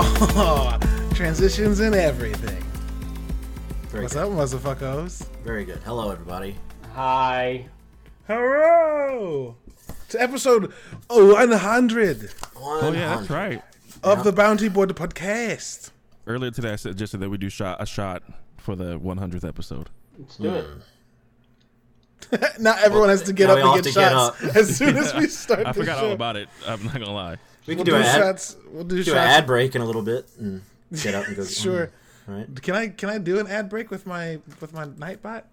Oh, transitions and everything. Very What's good. up, motherfuckers? Very good. Hello, everybody. Hi. Hello to episode 100 Oh yeah, that's right. of the Bounty Board podcast. Earlier today, I suggested that we do shot a shot for the 100th episode. Let's do it. Not everyone has to get now up we all and have get to get shots up. as soon as we start I the forgot show. all about it. I'm not gonna lie. We We'll can do do, an ad, shots. We'll do, do shots. an ad break in a little bit and get up and go. Sure. Right. Can I can I do an ad break with my with my Nightbot?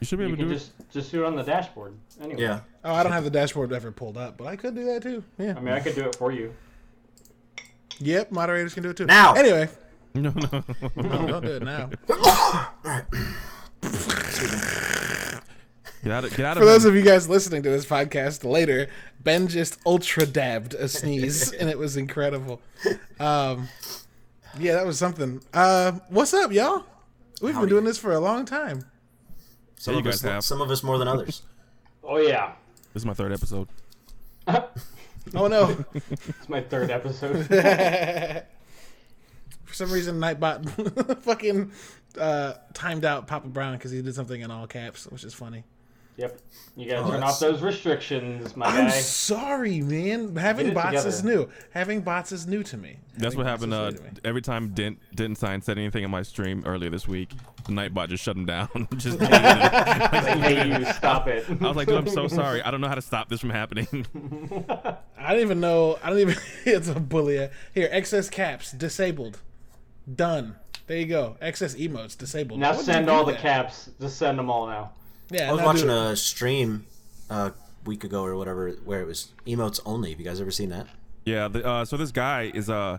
You should be You able to can do it. just just do it on the dashboard. Anyway. Yeah. Oh, I don't have the dashboard ever pulled up, but I could do that too. Yeah. I mean, I could do it for you. Yep, moderators can do it too. Now. Anyway, No, no. no, don't do it now. Get out of get out For of those it. of you guys listening to this podcast later, Ben just ultra dabbed a sneeze, and it was incredible. Um, yeah, that was something. Uh, what's up, y'all? We've Howdy. been doing this for a long time. Some you of us, guys have. some of us more than others. Oh yeah. This is my third episode. Oh no! It's my third episode. For some reason, Nightbot fucking uh, timed out Papa Brown because he did something in all caps, which is funny. Yep. You gotta Oh, turn that's- off those restrictions, my I'm guy. sorry, man. Having Get it bots is new. Having bots is new to me. That's Having what happened. Uh, to me. every time Dent didn't sign said anything in my stream earlier this week, the Nightbot just shut him down. just hated it. Like, hey, you stop it. I was like, dude, I'm so sorry. I don't know how to stop this from happening. I don't even know. I don't even. it's a bully. Here, excess caps disabled. Done. There you go. Excess emotes disabled. Now Why send all the that? caps. Just send them all now. Yeah, I was watching a stream a week ago or whatever where it was emotes only. Have you guys ever seen that? Yeah. The, uh, so this guy is uh,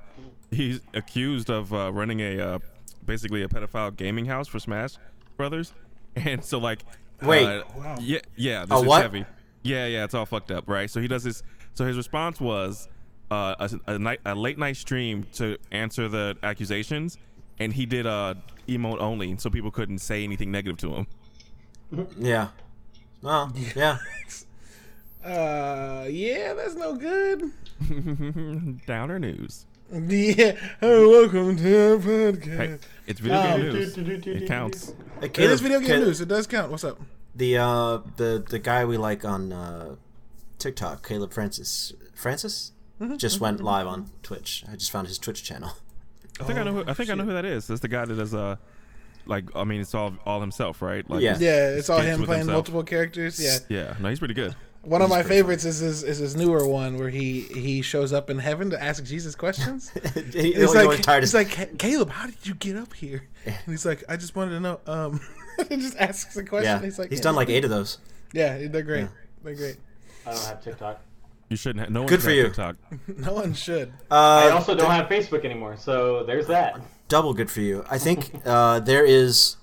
he's accused of uh, running a uh, basically a pedophile gaming house for Smash Brothers, and so like, Wait. uh, Wow. yeah, yeah, this A is what? heavy. Yeah, yeah, it's all fucked up, right? So he does this. So his response was uh, a, a night, a late night stream to answer the accusations, and he did uh, emote only, so people couldn't say anything negative to him. Yeah. Well, yeah. Uh, yeah, that's no good. Downer news. Yeah. Oh, welcome to our podcast. Hey, it's video Um, game news. It counts. Hey, It Caleb, is video game Caleb, news. It does count. What's up? The uh, the the guy we like on uh, TikTok, Caleb Francis, Francis, Mm-hmm, just went live on Twitch. I just found his Twitch channel. I think I know. Who, I think I know who that is. That's the guy that does uh, like I mean, it's all all himself, right? Like, Yeah. Yeah, it's all him playing himself. multiple characters. Yeah. Yeah, no, he's pretty good. One of my pretty favorites is his is his newer one where he he shows up in heaven to ask Jesus questions. he, It's he's like tired it's like Caleb, how did you get up here? And he's like, I just wanted to know. Um, he just asks a question. yeah. He's like, he's "Yeah, done like eight of those. Yeah, they're great. Yeah. They're great. I don't have TikTok. You shouldn't. have No one Good should for have you. TikTok. No one should. I Uh, also don't have Facebook anymore, so there's that. Double good for you. I think uh, there is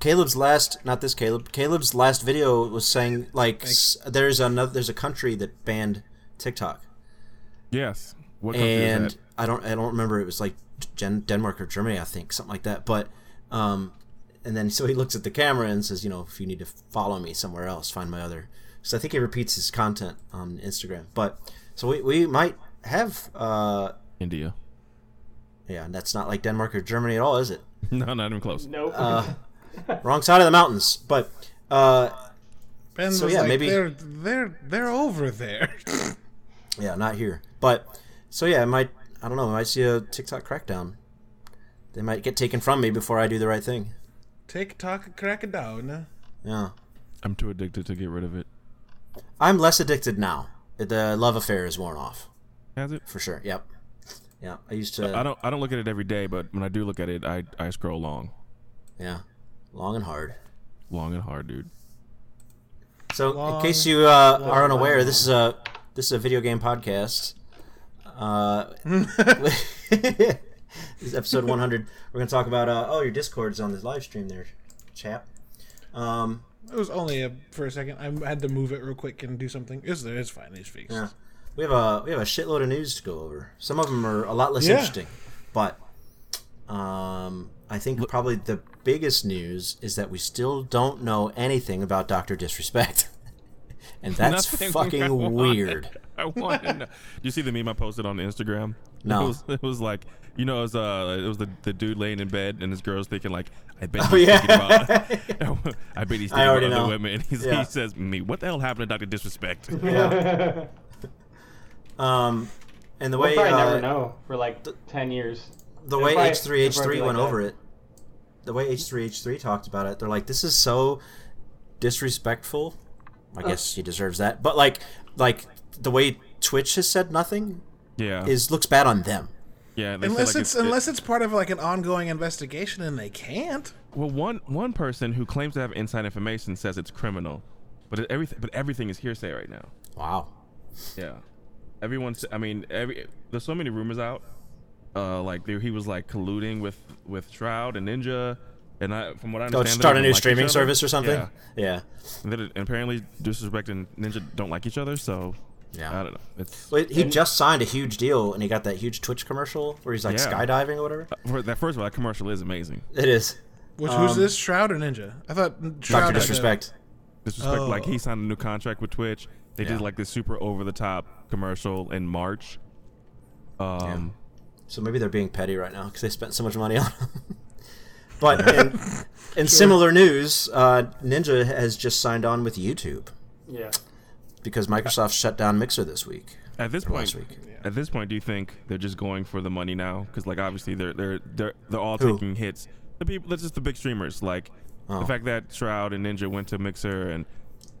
Caleb's last, not this Caleb. Caleb's last video was saying like s- there's another there's a country that banned TikTok, Yes. What country and is that? I don't I don't remember it was like Gen- Denmark or Germany I think something like that. But um, and then so he looks at the camera and says, you know, if you need to follow me somewhere else, find my other. So I think he repeats his content on Instagram. But so we we might have uh India. Yeah, and that's not like Denmark or Germany at all, is it? No, not even close. Nope. Uh, wrong side of the mountains. But uh, Ben So, yeah, like, maybe- they're they're they're over there. yeah, not here. But so yeah, I might I don't know. I might see a TikTok crackdown. They might get taken from me before I do the right thing. TikTok crack it down. Yeah, I'm too addicted to get rid of it. I'm less addicted now. The love affair is worn off Has it? for sure. Yep. Yeah, I used to. I don't. I don't look at it every day, but when I do look at it, I I scroll long, Yeah, long and hard. long and hard, dude. So, Long, in case you uh, are unaware, long. this is a this is a video game podcast. Uh, this is episode 100. We're gonna talk about uh, oh, your Discord's on this live stream there, chap. Um, It was only a, for a second. I had to move it real quick and do something. It's there. It's fine. It's fixed. yeah, we have a we have a shitload of news to go over. Some of them are a lot less Yeah. interesting, but um, I think probably the biggest news is that we still don't know anything about Doctor Disrespect, and that's Nothing fucking wanted- weird. I want to know. Do you see the meme I posted on Instagram? No. It was, it was like you know, it was uh, it was the, the dude laying in bed and his girl's thinking like, I bet Oh, he's yeah. thinking about, I bet he's I thinking already about other know. women. He's, Yeah. He says, me, what the hell happened to Doctor Disrespect? Yeah. Um, and the We'll way probably uh, never know for like ten years. the It'll way H three H three went like over that. it, the way H three H three talked about it, they're like, this is so disrespectful. I Uh. guess he deserves that, but like, like the way Twitch has said nothing yeah, is looks bad on them. yeah. they Unless like, it's it- unless it's part of like an ongoing investigation and they can't. well, one one person who claims to have inside information says it's criminal, but it, everything but everything is hearsay right now. Wow. Yeah, everyone's. I mean, every there's so many rumors out. Uh, like there, he was like colluding with with Shroud and Ninja, and I from what I Go understand, they start a new like streaming service or something. Yeah, Yeah. and, that it- and apparently Disrespect and Ninja don't like each other, so Yeah. I don't know. It's Wait, he just signed a huge deal, and he got that huge Twitch commercial where he's like Yeah. skydiving or whatever. for that first of all, that commercial is amazing. It is. Which Um, who's this? Shroud or Ninja? I thought Shroud. Doctor Disrespect. Disrespect, Oh. like he signed a new contract with Twitch. They Yeah. did like this super over the top commercial in March. Um, So maybe they're being petty right now because they spent so much money on them. but in, in similar news, uh, Ninja has just signed on with YouTube Yeah. because Microsoft shut down Mixer this week. At this point, last week. at this point, do you think they're just going for the money now? Because like obviously they're they're they're they're all Who? taking hits. The people, that's just the big streamers. Like Oh. the fact that Shroud and Ninja went to Mixer and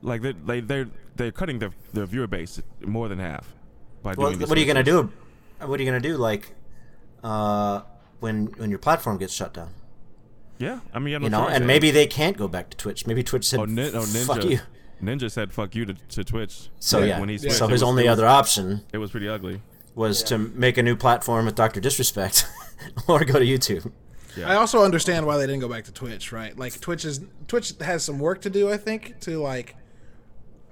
like they they they're they're cutting their their viewer base more than half. By Well, doing these what are you gonna do? What are you gonna do? Like, uh, when when your platform gets shut down, Yeah, I mean, you, have you know, choice. and maybe they can't go back to Twitch. Maybe Twitch said, oh, nin- oh Ninja "Fuck you." Ninja said "fuck you" to, to Twitch. So yeah, when he switched, so his was- only was- other option it was pretty ugly. was Yeah. to make a new platform with Doctor Disrespect, or go to YouTube. Yeah. I also understand why they didn't go back to Twitch, right? Like Twitch is Twitch has some work to do, I think, to like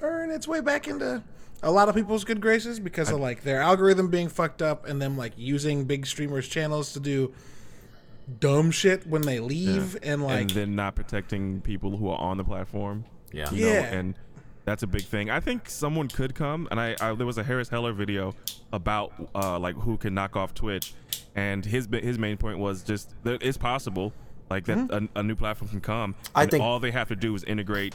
earn its way back into a lot of people's good graces because of like their algorithm being fucked up and them like using big streamers' channels to do dumb shit when they leave and like and then not protecting people who are on the platform. Yeah. you know, Yeah. and that's a big thing. I think someone could come, and I, I there was a Harris Heller video about uh, like who can knock off Twitch, and his his main point was just that it's possible, like that a, a new platform can come. Mm-hmm. I and think- all they have to do is integrate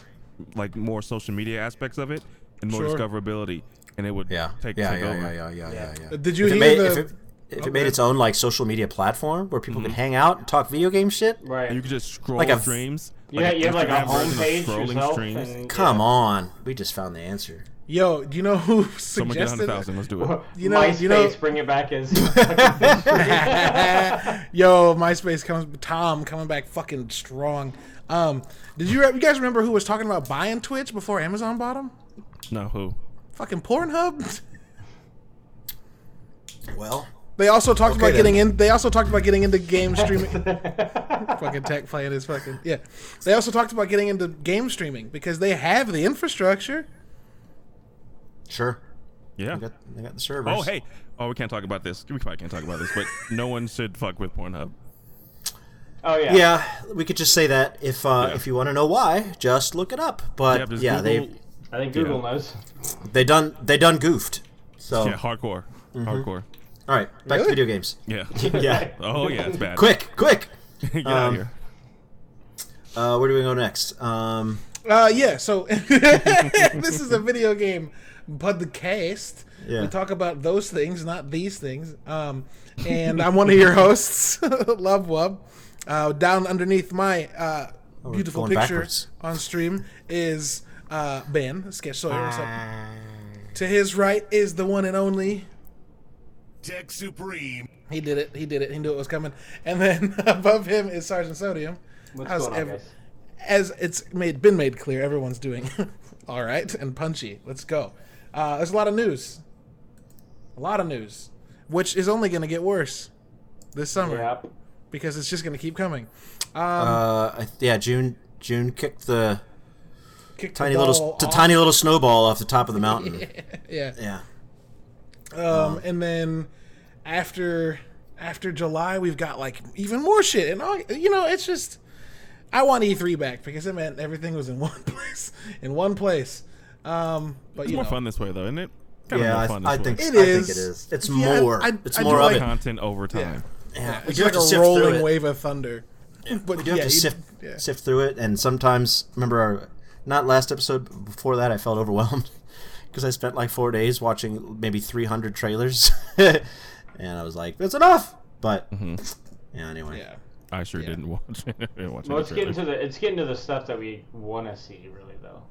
like more social media aspects of it and more Sure. discoverability, and it would Yeah. take, yeah, take yeah, over. yeah, yeah, yeah, yeah, yeah. Did you if it hear made, the- if it, if it made its own like social media platform where people Mm-hmm. could hang out and talk video game shit? Right. And you could just scroll Like a- streams. yeah, an you have like a Instagram version of homepage scrolling yourself. streams. And, Come on, we just found the answer. Yo, do you know who Someone get suggested? 100,000. Let's do it. You know- MySpace, you know- bring it back as. Yo, MySpace comes Tom coming back fucking strong. Um, did you you guys remember who was talking about buying Twitch before Amazon bought them? No, who? Fucking Pornhub. Well, They also talked Okay, about getting in. They also talked about getting into game streaming. fucking tech playing is fucking yeah. They also talked about getting into game streaming because they have the infrastructure. Sure. Yeah. They got, they got the servers. Oh, hey. Oh, we can't talk about this. We probably can't talk about this, but no one should fuck with Pornhub. oh yeah. Yeah, we could just say that if uh, Yeah. if you want to know why, just look it up. But Yeah, yeah, just Google, I think Google knows. they they done they done goofed. So yeah, hardcore, Mm-hmm. hardcore. all right, back Really? to video games. Yeah. yeah, oh yeah, it's bad. quick, quick. Get out of Um, here. Uh, where do we go next? Um, Uh, yeah. So this is a video game podcast. Yeah. We talk about those things, not these things. Um, and I'm one of your hosts, Love Wub. Uh, down underneath my uh, we're beautiful going picture backwards. on stream is uh, Ben Sketch Sawyer. What's? To his right is the one and only. Tech Supreme. He did it. He did it. He knew it was coming. And then above him is Sergeant Sodium. What's How's going on, ev- guys? As it's made been made clear, everyone's doing all right and punchy. Let's go. Uh, there's a lot of news. A lot of news, which is only going to get worse this summer Yep. because it's just going to keep coming. Um, uh, yeah, June June kicked the kick the tiny ball little the tiny little snowball off the top of the mountain. yeah. yeah. Um, and then after after July, we've got like even more shit, and all, you know, it's just I want E3 back because it meant everything was in one place, in one place. Um, but It's you more know, fun this way, though, isn't it? Kinda yeah, more I, fun I this think way. It I think it is. It's Yeah, more. I- it's I do more of like- it. content over time. Yeah, we It's do like have a sift rolling wave of thunder. But We do have to you- sift yeah. sift through it, and sometimes remember our not last episode but before that I felt overwhelmed because I spent like four days watching maybe 300 trailers, and I was like, that's enough. But yeah, anyway. Yeah. I sure Yeah. didn't watch. didn't watch Well, any it's getting to the it's getting to the stuff that we want to see, really, though.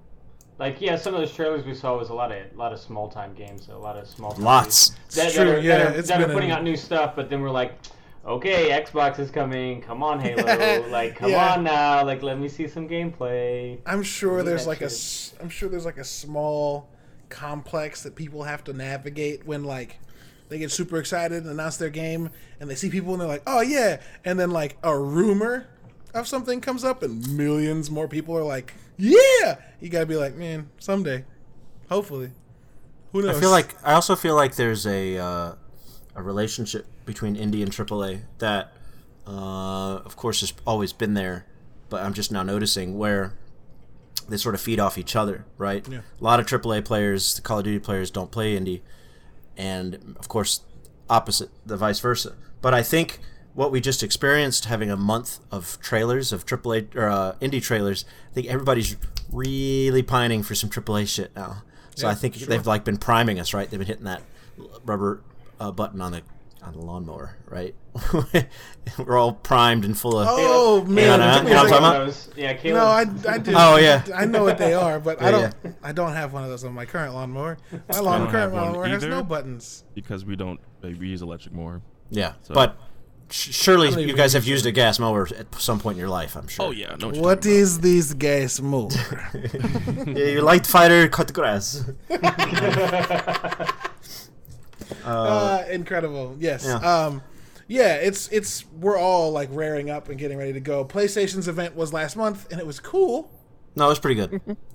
Like, yeah, some of those trailers we saw was a lot of a lot of small time games, a lot of small. Lots. That, It's that true, are, yeah, that are, it's that are been putting an- out new stuff, but then we're like, okay, Xbox is coming. Come on, Halo. like, come Yeah. on now. Like, let me see some gameplay. I'm sure there's like a shit. s- I'm sure there's like a small complex that people have to navigate when like they get super excited and announce their game and they see people and they're like, "Oh yeah." And then like a rumor of something comes up and millions more people are like, "Yeah." You got to be like, "Man, someday. Hopefully." Who knows? I feel like I also feel like there's a uh, a relationship between indie and AAA that, uh, of course, has always been there, but I'm just now noticing where they sort of feed off each other, right? Yeah. A lot of AAA players, the Call of Duty players, don't play indie, and of course, opposite the vice versa. But I think what we just experienced, having a month of trailers of AAA or uh, indie trailers, I think everybody's really pining for some AAA shit now. So Yeah, I think sure. they've like been priming us, right? They've been hitting that rubber uh, button on the on the lawnmower, right? We're all primed and full of. Oh Halo- man, Yeah, it took me you know what I'm talking about? Those- Yeah, Caleb. No, I, I do. Oh, yeah. I know what they are, but I don't. yeah. I don't have one of those on my current lawnmower. My lawn, current lawnmower has no buttons. because we don't we use electric more. Yeah, So- but sh- surely you guys have used a gas mower at some point in your life. I'm sure. Oh yeah, no. What is this gas mower? Yeah, your light fighter cut the grass. uh, incredible. Yes. yeah. Um, yeah. It's it's we're all like raring up and getting ready to go. PlayStation's event was last month, and it was cool. No, it's pretty good.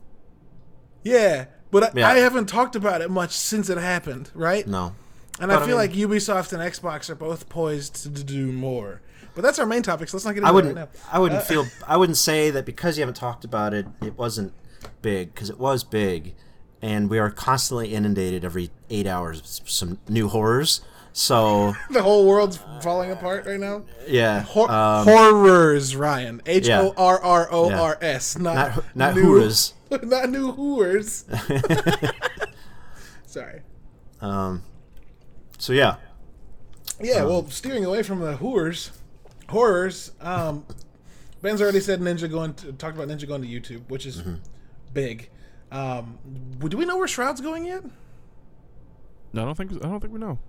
Yeah, but I, Yeah. I haven't talked about it much since it happened, right? No. And I I feel mean- like Ubisoft and Xbox are both poised to do more. But that's our main topic, so let's not get into I it wouldn't. right now. I wouldn't feel. I wouldn't say that because you haven't talked about it, it wasn't big because it was big, and we are constantly inundated every eight hours with some new horrors. So The whole world's falling apart right now. yeah, Hor- um, horrors, Ryan. H O R R O R S, not Not- not new, not new whores. Sorry. um, so yeah, Yeah, well, steering away from the whores, horrors. Um, Ben's already said Ninja going to talked about Ninja going to YouTube, which is Mm-hmm. big. Um, do we know where Shroud's going yet? No, I don't think I don't think we know.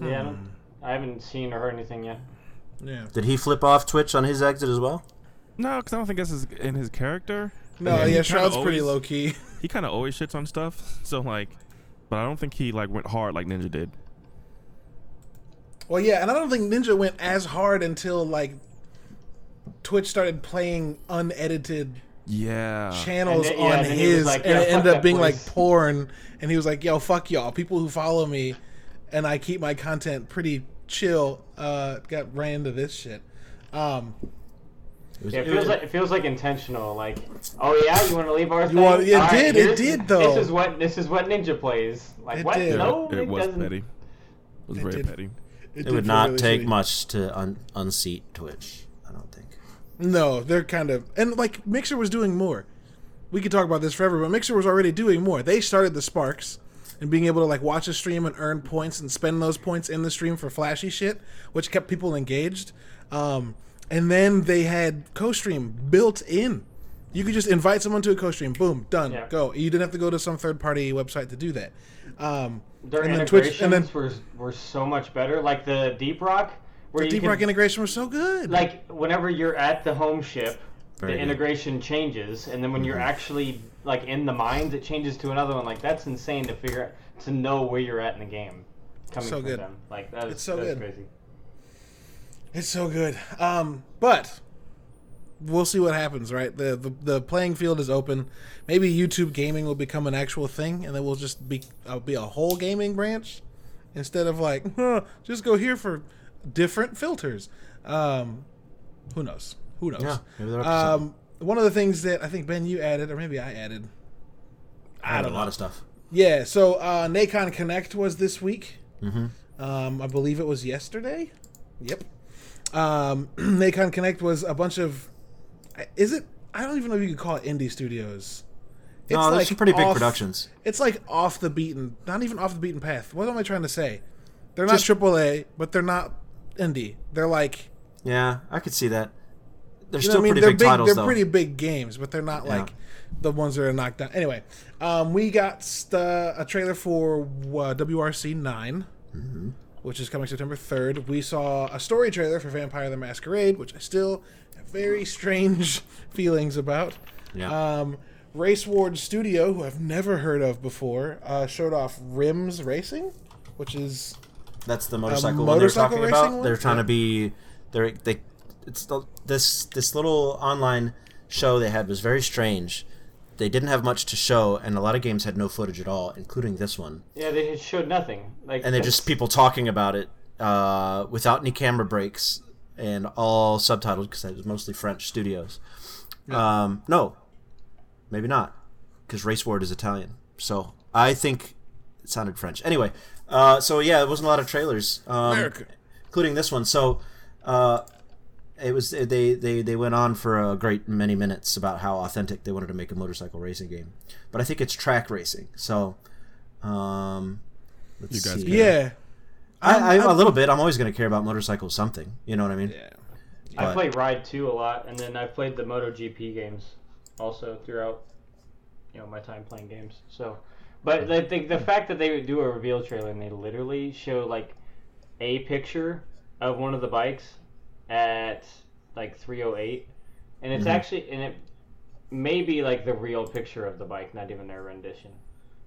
Yeah, I, don't, I haven't seen or heard anything yet. Yeah. did he flip off Twitch on his exit as well? No, because I don't think this is in his character. No, And he yeah, kinda Shroud's pretty low key. He kind of always shits on stuff. So like, but I don't think he like went hard like Ninja did. Well, yeah, and I don't think Ninja went as hard until like Twitch started playing unedited Yeah. channels then- yeah, on and then he was his, like, and it ended up that being like voice." porn. And he was like, "Yo, fuck y'all, people who follow me, and I keep my content pretty chill." Uh, got ran into this shit. Um, It was- Yeah, it it feels was- like it feels like intentional. Like, oh yeah, you want to leave our thing? want- it All did, it did, though. This is what this is what Ninja plays. Like It what? did. No, it, it, was doesn't. petty. It was It very did. petty. It did would not really take shitty. much to un- unseat Twitch. I don't think. No, they're kind of and like Mixer was doing more. We could talk about this forever, but Mixer was already doing more. They started the Sparks and being able to like watch a stream and earn points and spend those points in the stream for flashy shit, which kept people engaged. Um, and then they had co-stream built in. You could just invite someone to a co-stream, boom, done, Yeah. go. You didn't have to go to some third-party website to do that. Um, Their and then integrations Twitch, and then were were so much better. Like the Deep Rock, where the Deep can, Rock integration was so good. like whenever you're at the home ship, Very the good. integration changes, and then when Mm-hmm. you're actually like in the mines, it changes to another one. Like that's insane to figure out to know where you're at in the game. Coming So from good. them, like that is It's so that is good. crazy. It's so good. Um, but we'll see what happens, right? The, the the playing field is open. Maybe YouTube gaming will become an actual thing, and then we'll just be uh, be a whole gaming branch instead of like huh, just go here for different filters. Um, who knows? Who knows? Yeah, maybe they're up to something. Um, one of the things that I think Ben you added, or maybe I added. I I don't a know. lot of stuff. Yeah, so uh, Nacon Connect was this week. Mm-hmm. Um, I believe it was yesterday. Yep. Um, Nacon Connect was a bunch of. Is it? I don't even know if you could call it indie studios. It's no, there's some pretty big off- productions. It's like off the beaten, not even off the beaten path. What am I trying to say? They're not Just- AAA, but they're not indie. They're like Yeah, I could see that. They're you know still I mean? pretty They're big, big. titles they're though. pretty big games, but they're not Yeah. like the ones that are knocked down. Anyway, um, we got st- a trailer for uh, WRC 9 Mm-hmm. Which is coming September third. We saw a story trailer for Vampire the Masquerade, which I still have very strange feelings about. Yeah. Um, Race Ward Studio, who I've never heard of before, uh, showed off Rims Racing, which is That's the motorcycle one they're talking about. They're trying Yeah. to be. They're they. It's the, this this little online show they had was very strange. They didn't have much to show, and a lot of games had no footage at all, including this one. Yeah, they showed nothing. Like And they're just people talking about it uh, without any camera breaks and all subtitled because it was mostly French studios. Um, no, maybe not, because Race Ward is Italian. So I think it sounded French. Anyway, uh, so yeah, it wasn't a lot of trailers, um, America. including this one. So uh, it was they, they they went on for a great many minutes about how authentic they wanted to make a motorcycle racing game, but I think it's track racing. So. Um, let's You guys see. yeah. I, I, I'm- a little bit. I'm always going to care about motorcycles something. You know what I mean? Yeah. I but- play Ride 2 a lot, and then I played the moto gp games also throughout, you know, my time playing games. So, but I think the fact that they do a reveal trailer and they literally show like a picture of one of the bikes at like 308, and it's Mhm. actually and it may be like the real picture of the bike, not even their rendition.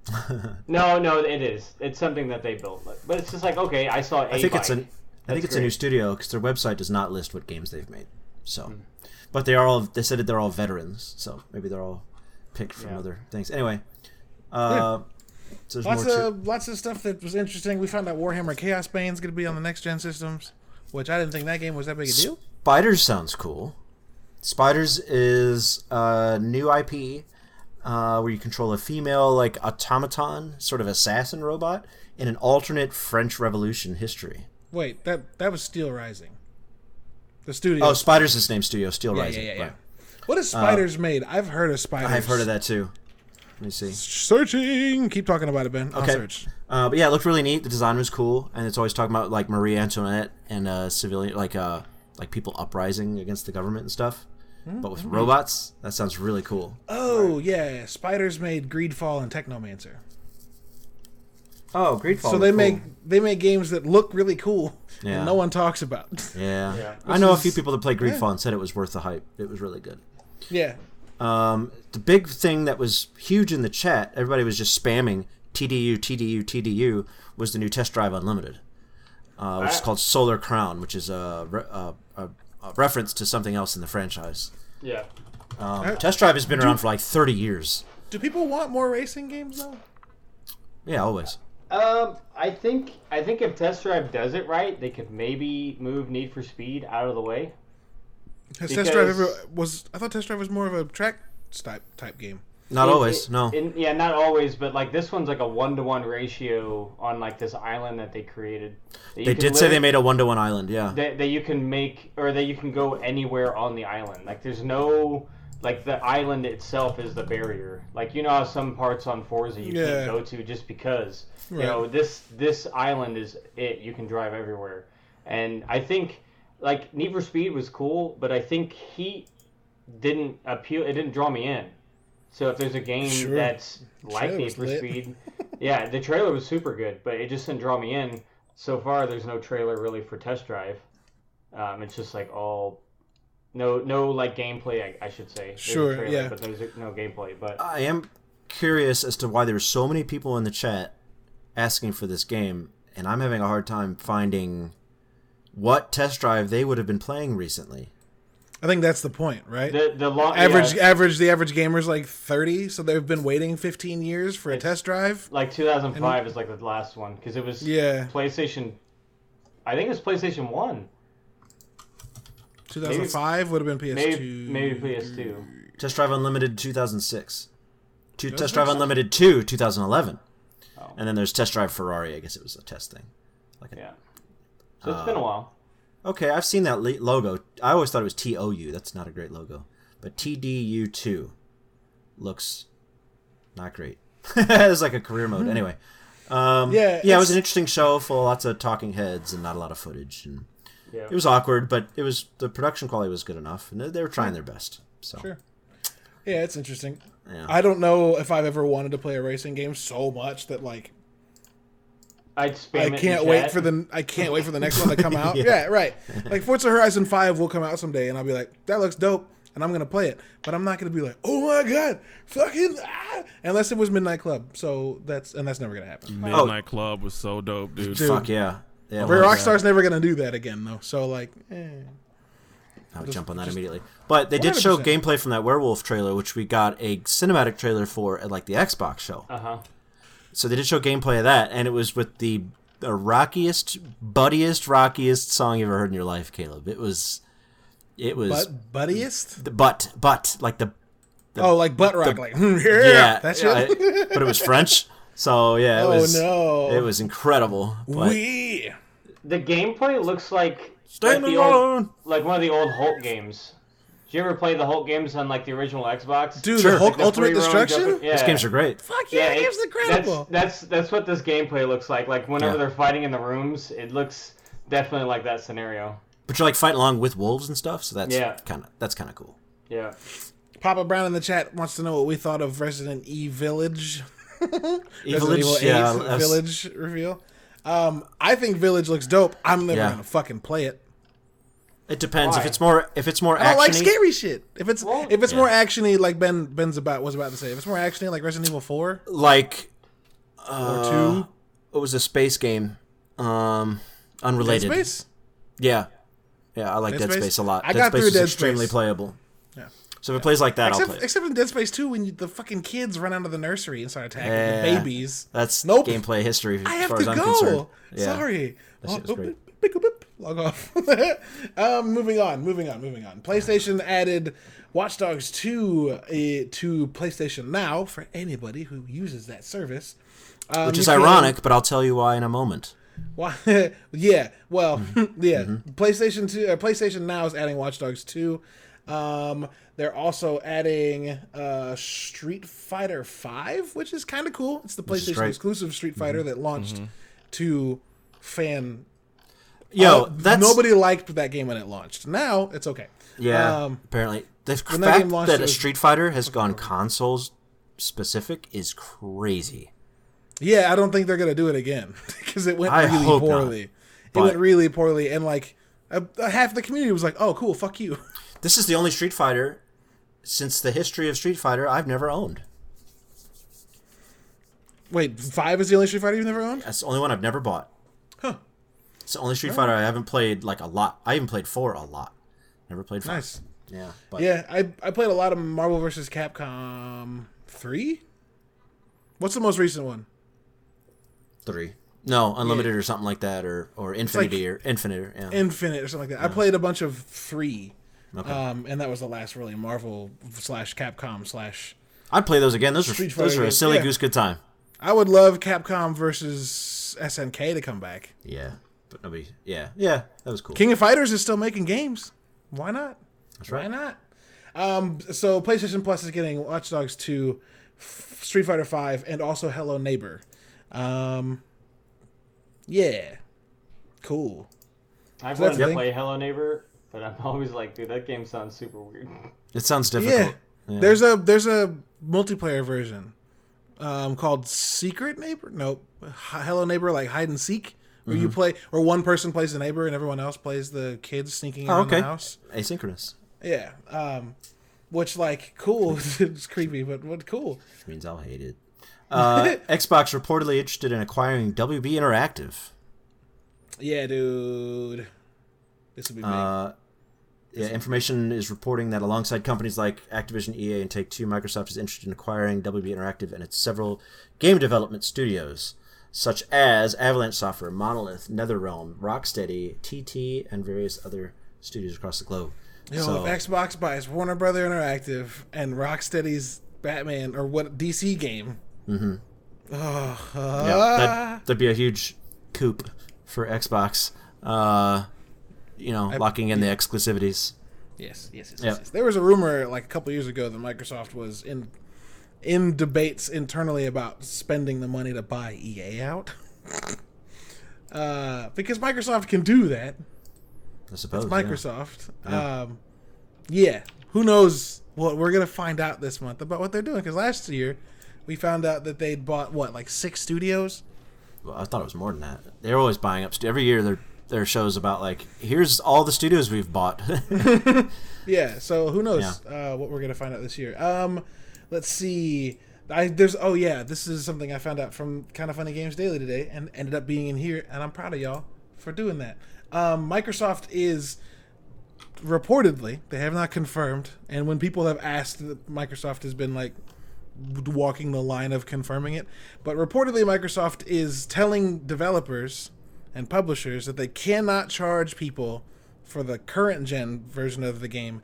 No, no, it is. It's something that they built, but- but it's just like okay, I saw a I think it's bike. an. I That's think it's a new studio because their website does not list what games they've made. So, Hmm. but they are all. They said that they're all veterans, so maybe they're all picked from Yeah. other things. Anyway, uh, so there's Lots more to. of lots of stuff that was interesting. We found out Warhammer Chaos Bane's is going to be on the next gen systems, which I didn't think that game was that big a deal. Spiders sounds cool. Spiders is a new IP uh, where you control a female like automaton, sort of assassin robot in an alternate French Revolution history. Wait, that that was Steel Rising. The studio. Oh, Spiders is named Studio Steel yeah, Rising. yeah, yeah, yeah. right. What has Spiders made? I've heard of Spiders. I've heard of that too. Let me see. Searching. Keep talking about it, Ben. I'll Okay. search. Uh, but yeah, it looked really neat. The design was cool, and it's always talking about like Marie Antoinette and uh, civilian, like uh, like people uprising against the government and stuff. Hmm, But with robots, that sounds really cool. Oh yeah, Spiders made Greedfall and Technomancer. Oh, Greedfall. so they make they make games that look really cool Yeah. and no one talks about. Yeah, Yeah. I know a few people that played Greedfall and said it was worth the hype. It was really good. yeah. Um, the big thing that was huge in the chat, everybody was just spamming TDU, TDU, TDU, was the new Test Drive Unlimited, uh, which is called Solar Crown, which is a, re- a, a, a reference to something else in the franchise. yeah. Um, Uh, Test Drive has been around for like 30 years. Do people want more racing games though? Yeah, always. Um, I think I think if Test Drive does it right, they could maybe move Need for Speed out of the way. Has Test Drive Because- ever was? I thought Test Drive was more of a track type type game. Not It- always, it- no. in- yeah, not always, but like this one's like a one to one ratio on like this island that they created. that they did say they made a one to one island, yeah. that, that you can make or that you can go anywhere on the island. Like there's no like the island itself is the barrier. Like you know how some parts on Forza you Yeah. can't go to just because Right. you know this this island is it. You can drive everywhere, and I think like Need for Speed was cool, but I think he didn't appeal. It didn't draw me in. So if there's a game Sure. that's like Trailer Need for lit. Speed, yeah, the trailer was super good, but it just didn't draw me in. So far, there's no trailer really for Test Drive. Um, it's just like all no no like gameplay, I, I should say. There's a Sure, trailer, yeah. But there's no gameplay. But I am curious as to why there's so many people in the chat asking for this game, and I'm having a hard time finding what test drive they would have been playing recently. I think that's the point, right? the the long average yeah, average the average gamer's like 30 so they've been waiting 15 years for a test drive like 2005 is like the last one because it was Yeah. PlayStation. I think it was PlayStation One, 2005 would have been ps2 maybe maybe PS2. Test Drive Unlimited 2006. Two, Test Drive? Unlimited 2 2011. And then there's Test Drive Ferrari. I guess it was a test thing. Like a, Yeah. So it's been a while. Okay, I've seen that le- logo. I always thought it was T O U. That's not a great logo. But T D U two looks not great. it's like a career mode. Anyway, um, Yeah, yeah, it was an interesting show full of lots of talking heads and not a lot of footage. And Yeah. it was awkward, but it was the production quality was good enough, and they- they were trying their best. So Sure. Yeah, it's interesting. Yeah. I don't know if I've ever wanted to play a racing game so much that like I'd spam I can't wait chat. for the I can't wait for the next one to come out. Yeah. yeah. right. Like Forza Horizon Five will come out someday, and I'll be like, that looks dope, and I'm gonna play it. But I'm not gonna be like, oh my god, fucking, ah, unless it was Midnight Club. So that's and that's never gonna happen. Midnight Club was so dope, dude. Dude. fuck yeah, yeah. But well, Rockstar's never gonna do that again, though. So like, eh. I would jump on that immediately. But they did show gameplay from that werewolf trailer, which we got a cinematic trailer for at like the Xbox show. Uh huh. So they did show gameplay of that, and it was with the, the rockiest, buddiest, rockiest song you've ever heard in your life, Caleb. It was, it was but buddiest. the butt, butt, like the Oh, like butt rock, like hmm, yeah, yeah, that's yeah, it. But it was French, so yeah, it Oh, was no. it was incredible. But We The gameplay looks like Stand like, the old, like one of the old Hulk games. Did you ever play the Hulk games on like the original Xbox? dude, Sure. the Hulk Like the Ultimate Destruction. jumping- Yeah. These games are great. Fuck yeah, it- that game's incredible. That's, that's that's what this gameplay looks like. Like whenever Yeah. they're fighting in the rooms, it looks definitely like that scenario. But you're like fighting along with wolves and stuff, so that's Yeah. kind of that's kind of cool. Yeah. Papa Brown in the chat wants to know what we thought of Resident Evil Village. Evil Resident Evil yeah, Village reveal. Um, I think Village looks dope. I'm never Yeah. gonna fucking play it. It depends if it's more if it's more I don't like scary shit. If it's Well, if it's yeah. more actiony, like Ben Ben's about was about to say, if it's more actiony, like Resident Evil Four like uh, or Two, it was a space game, um, unrelated. Dead unrelated. Space. Yeah, yeah, I like Dead Dead, Space? Space? a lot. I Dead got Space through is Dead extremely Space. playable. Yeah. So if it plays like that, I'll Except, play. it. except in Dead Space 2, when you, the fucking kids run out of the nursery and start attacking Yeah. the babies. That's Nope. gameplay history I as have far to as I'm go. concerned. Yeah. Sorry. That shit was Oh, Log off. um, moving on, moving on, moving on. PlayStation added Watch Dogs 2 uh, to PlayStation Now for anybody who uses that service. Um, Which is can- ironic, but I'll tell you why in a moment. Why? yeah. Well, Mm-hmm. yeah. PlayStation Two. Uh, PlayStation Now is adding Watch Dogs Two. Um, they're also adding uh, Street Fighter Five, which is kind of cool. It's the PlayStation exclusive Street Fighter that launched to fan. Yo, that's nobody liked that game when it launched. Now it's okay. Yeah, Um, apparently the when that fact launched, that a Street Fighter has gone consoles specific is crazy. Yeah, I don't think they're gonna do it again because it went I really hope not, poorly. it went really poorly, and like a, a half the community was like, "Oh, cool, fuck you." This is the only Street Fighter since the history of Street Fighter I've never owned. Wait, five is the only Street Fighter you've never owned? That's the only one I've never bought. It's the only Street Fighter I haven't played like a lot. I even played four a lot. Never played five. Nice. Yeah, but Yeah, I I played a lot of Marvel vs. Capcom three. What's the most recent one? three. No, unlimited or something like that, or or infinity or infinite. Or, yeah. Infinite or something like that. I played a bunch of three, Okay. um, and that was the last really Marvel slash Capcom slash. I'd play those again. Those are Street those Fighter are a silly yeah. goose good time. I would love Capcom versus SNK to come back. Yeah, but nobody. Yeah, yeah, that was cool. King of Fighters is still making games. Why not? That's right. Why not? Um, so PlayStation Plus is getting Watch Dogs 2, F- Street Fighter 5, and also Hello Neighbor. Um, yeah, cool. I've So that's wanted to thing. play Hello Neighbor, but I'm always like, dude, that game sounds super weird. It sounds Yeah. difficult. Yeah. there's a there's a multiplayer version, um, called Secret Neighbor. Nope, H- Hello Neighbor, like hide and seek, where Mm-hmm. you play, or one person plays the neighbor and everyone else plays the kids sneaking Oh, around okay. the house. asynchronous. Yeah, um, which like cool. it's creepy, but what cool. Which means I'll hate it. Uh, Xbox reportedly interested in acquiring WB Interactive. Yeah, dude. This would be. Uh, yeah, information is reporting that alongside companies like Activision, EA, and Take Two, Microsoft is interested in acquiring WB Interactive and its several game development studios, such as Avalanche Software, Monolith, NetherRealm, Rocksteady, TT, and various other studios across the globe. Yo, so, if Xbox buys Warner Brother Interactive and Rocksteady's Batman or what DC game, Uh, Yeah, that, that'd be a huge coup for Xbox. Uh, you know, locking in the exclusivities. Yes, yes, yes, Yep. yes, yes. There was a rumor like a couple years ago that Microsoft was in in debates internally about spending the money to buy EA out. uh, because Microsoft can do that. I suppose. It's. Microsoft. Yeah. Um, yeah. Who knows what we're gonna find out this month about what they're doing? Because last year we found out that they'd bought what like six studios. Well, I thought it was more than that. They're always buying up. Stu- every year, there are shows about like here's all the studios we've bought. Yeah, so who knows uh, what we're gonna find out this year? Um, let's see. I there's oh yeah, this is something I found out from Kind of Funny Games Daily today, and ended up being in here, and I'm proud of y'all for doing that. Um, Microsoft is reportedly they have not confirmed, and when people have asked, Microsoft has been like walking the line of confirming it. But reportedly, Microsoft is telling developers and publishers that they cannot charge people for the current gen version of the game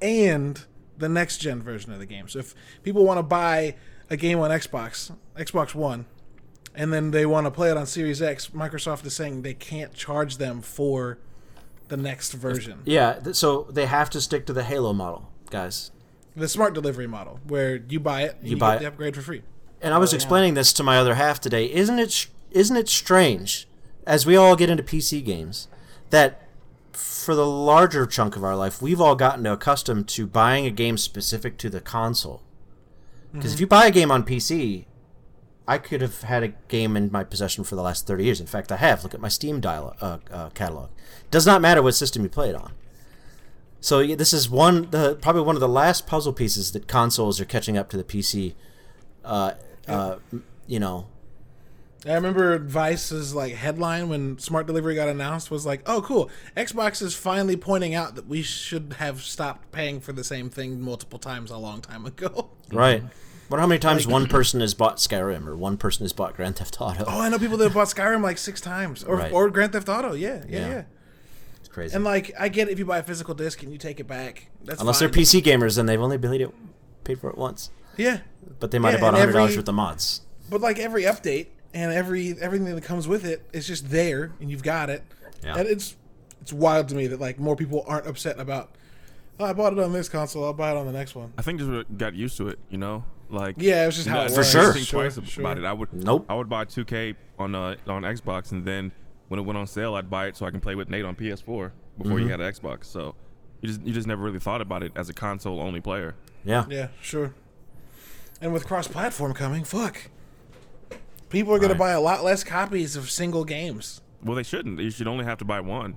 and the next gen version of the game. So if people want to buy a game on Xbox, Xbox One, and then they want to play it on Series X, Microsoft is saying they can't charge them for the next version. yeah, so they have to stick to the Halo model, guys. The smart delivery model, where you buy it, and You you, buy get it. the upgrade for free. And I was oh, explaining this to my other half today. Isn't it? sh- Isn't it strange, as we all get into PC games, that for the larger chunk of our life, we've all gotten accustomed to buying a game specific to the console. Because if you buy a game on PC, I could have had a game in my possession for the last thirty years. In fact, I have. Look at my Steam dial uh, uh, catalog. Does not matter what system you play it on. So yeah, this is one the probably one of the last puzzle pieces that consoles are catching up to the PC. Uh, uh, you know, I remember Vice's like headline when Smart Delivery got announced was like, "Oh, cool! Xbox is finally pointing out that we should have stopped paying for the same thing multiple times a long time ago." right? But how many times one person has bought Skyrim or one person has bought Grand Theft Auto. Oh, I know people that have bought Skyrim like six times, or Right. or Grand Theft Auto. Yeah, yeah, Yeah. yeah. it's crazy. And like, I get it if you buy a physical disc and you take it back. That's Unless fine. they're PC gamers, then they've only paid it paid for it once. Yeah, But they might Yeah, have bought hundred dollars worth of mods. but like every update and every everything that comes with it is just there, and you've got it. Yeah. And it's it's wild to me that like more people aren't upset about. Oh, I bought it on this console. I'll buy it on the next one. I think just got used to it, you know. Like Yeah, it was just how know, it I For was. sure. didn't think Sure, twice sure. about it. I would Nope. I would buy 2K on uh, on Xbox, and then when it went on sale, I'd buy it so I can play with Nate on PS4 before Mm-hmm. you had an Xbox. So you just you just never really thought about it as a console only player. Yeah. Yeah, sure. And with cross-platform coming, fuck, people are gonna buy a lot less copies of single games. Well, they shouldn't. You should only have to buy one.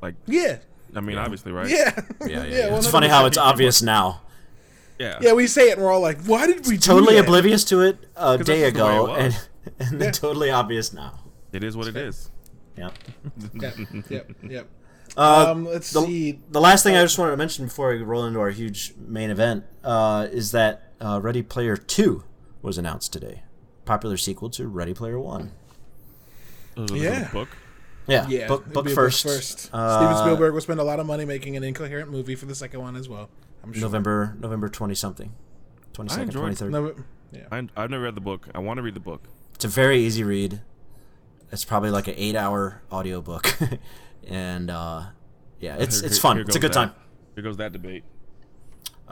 Like Yeah, I mean, obviously, right? yeah, Yeah, yeah, yeah. It's 100%. funny how it's obvious now. Yeah. Yeah, we say it and we're all like, "Why did we do Totally that? oblivious to it a day that's just the way ago, and and Yeah. totally obvious now. It is what it is. Yeah. Yep, yep, yep. Uh, Um, let's the, see. the last thing I just wanted to mention before we roll into our huge main event uh, is that uh, Ready Player Two was announced today. Popular sequel to Ready Player One. Oh, so this is Yeah. a book. Yeah, Yeah, book, it'd book first. first. Uh, Steven Spielberg will spend a lot of money making an incoherent movie for the second one as well. I'm sure. November November twenty something, twenty second, twenty third. Yeah. I, I've never read the book. I want to read the book. It's a very easy read. It's probably like an eight hour audiobook. and uh, yeah, it's Here- it's fun. here It's a goes good that. time. Here goes that debate.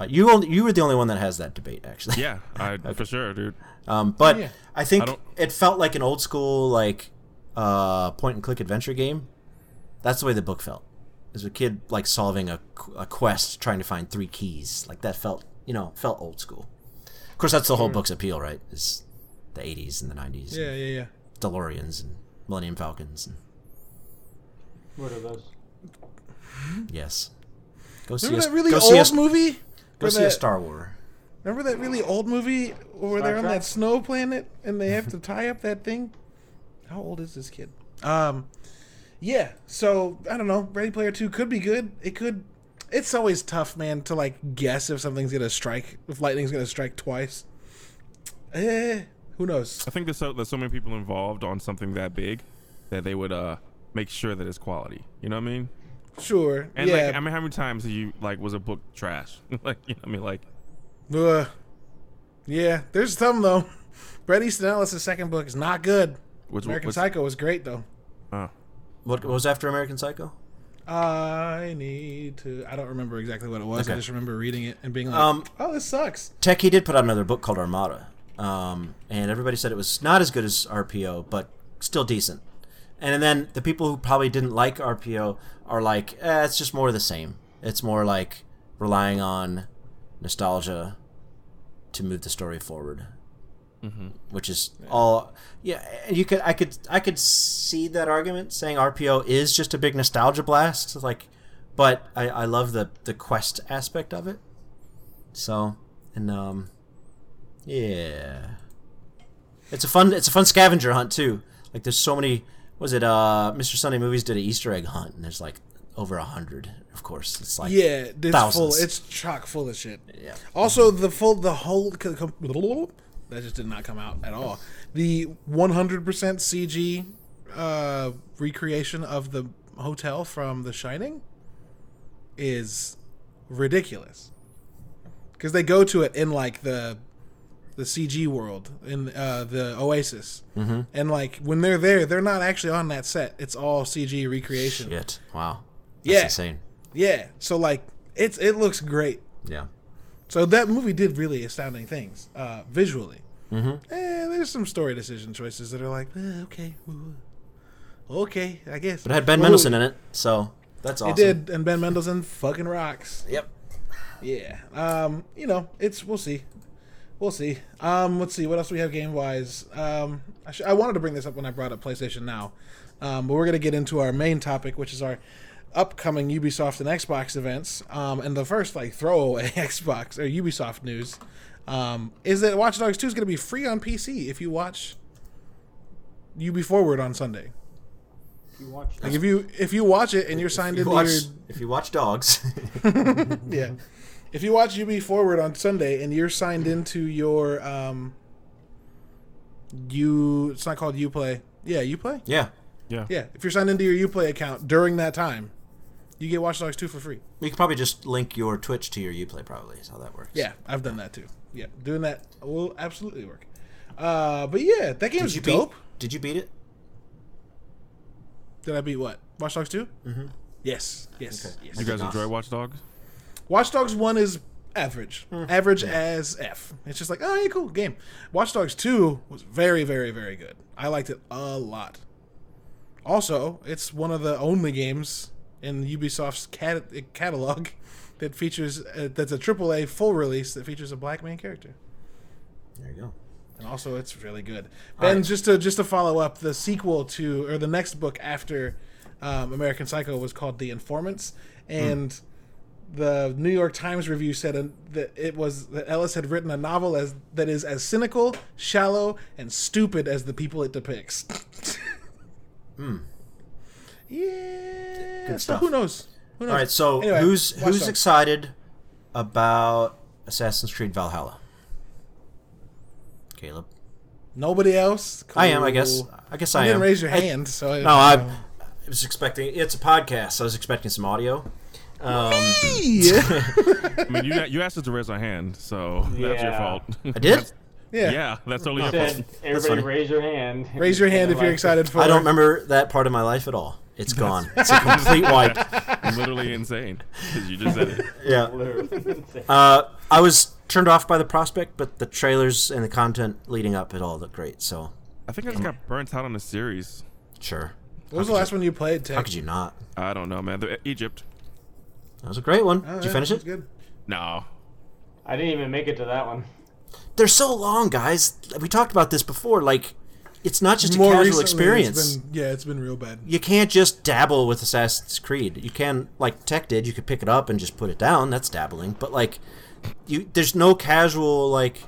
Uh, you only, you were the only one that has that debate actually. Yeah, I for sure, dude. Um, but Yeah. I think I it felt like an old school like uh, point and click adventure game. That's the way the book felt. As a kid, like solving a, a quest, trying to find three keys. Like that felt, you know, felt old school. Of course, that's the whole book's appeal, right? Is the '80s and the '90s, Yeah, yeah, yeah. DeLoreans and Millennium Falcons. And, What are those? yes, go see Remember a, that really go see a, old movie? Go Where see a Star War. Remember that really old movie where Star they're on that snow planet and they have to tie up that thing? How old is this kid? Um, yeah. So I don't know. Ready Player Two could be good. It could. It's always tough, man, to like guess if something's gonna strike. If lightning's gonna strike twice. Eh, who knows? I think there's so, there's so many people involved on something that big that they would uh make sure that it's quality. You know what I mean? Sure. And yeah. like, I mean, how many times have you like was a book trash? like, you know what I mean, like, Ugh. yeah. There's some though. Bret Easton Ellis' second book is not good. Which- American what's- Psycho was great though. Oh. What was after American Psycho? I need to. I don't remember exactly what it was. I just remember reading it and being like, Um, "Oh, this sucks." Techie did put out another book called Armada, um, and everybody said it was not as good as RPO, but still decent. And then the people who probably didn't like RPO are like, eh, it's just more of the same. It's more like relying on nostalgia to move the story forward, which is all. Yeah, you could, I could, I could see that argument saying RPO is just a big nostalgia blast, like, but I, I love the the quest aspect of it. So, and um, yeah, it's a fun it's a fun scavenger hunt too. Like there's so many. Was it uh, Mr. Sunday Movies did an Easter egg hunt, and there's like over a hundred. Of course, it's like Yeah, it's thousands. full. It's chock full of shit. Yeah. Also, the full, the whole that just did not come out at all. The 100% CG uh, recreation of the hotel from The Shining is ridiculous. Because they go to it in like the the CG world in uh, the Oasis, mm-hmm. and like when they're there, they're not actually on that set. It's all CG recreation. shit. Wow, That's Yeah. insane. Yeah, so like it's it looks great. Yeah, So that movie did really astounding things uh, visually. Mm-hmm. And there's some story decision choices that are like, eh, okay, ooh, okay, I guess. but it had Ben Ooh, Mendelsohn in it, so that's awesome. It did, and Ben Mendelsohn fucking rocks. Yep. Yeah. Um, you know, it's we'll see. We'll see. Um, let's see what else we have game wise. Um, I, sh- I wanted to bring this up when I brought up PlayStation Now, um, but we're gonna get into our main topic, which is our upcoming Ubisoft and Xbox events. Um, and the first like throwaway Xbox or Ubisoft news um, is that Watch Dogs Two is gonna be free on PC if you watch UB Forward on Sunday. You watch Like if you if you watch it and you're signed If you, into watch, your if you watch dogs, yeah. If you watch UB Forward on Sunday and you're signed into your um you it's not called Uplay. Yeah, Uplay? yeah, Yeah. Yeah. If you're signed into your Uplay account during that time, you get Watch Dogs 2 for free. you could probably just link your Twitch to your UPlay. Probably is how that works. Yeah, I've done that too. Yeah, doing that will absolutely work. Uh but yeah, that game's Did you beat? dope. Did you beat it? Did I beat what? Watch Dogs 2? Mm-hmm. Yes. Yes. Okay. Yes. You guys enjoy Watch Dogs? Watch Dogs 1 is average. Hmm. Average as F. It's just like, oh, yeah, cool game. Watch Dogs 2 was very, very, very good. I liked it a lot. Also, it's one of the only games in Ubisoft's cat- catalog that features, uh, that's a AAA full release that features a black main character. There you go. And also, it's really good. Ben, right. just to just to follow up, the sequel to or the next book after um, American Psycho was called The Informers, and the New York Times review said uh, that it was that Ellis had written a novel as that is as cynical, shallow, and stupid as the people it depicts. Hmm. yeah. Good so who knows? Who knows? All right, so Anyway, who's who's excited about Assassin's Creed Valhalla? Caleb. Nobody else. I am, I guess. I guess You I didn't am. raise your I- hand, so no, I, I was expecting. It's a podcast. So I was expecting some audio. Um, Yeah. I mean, you you asked us to raise our hand, so that's your Yeah. fault. I did. yeah. yeah, that's totally your said, fault. everybody funny. raise your hand. Raise your hand if you're excited for. It. I don't remember that part of my life at all. It's gone. It's a complete wipe. Literally insane because you just said it. Yeah. Uh, I was turned off by the prospect, but the trailers and the content leading up it all looked great. So I think I just got burnt out on the series. sure. What was the last one you played, Tech? How could you not? I don't know, man. The, Egypt. That was a great one. Oh, Did you finish it? Good. No. I didn't even make it to that one. They're so long, guys. We talked about this before. Like, it's not just a More casual recently, experience. It's been, yeah, it's been real bad. you can't just dabble with Assassin's Creed. You can, like Tech did, you could pick it up and just put it down. That's dabbling. But like, you there's no casual like,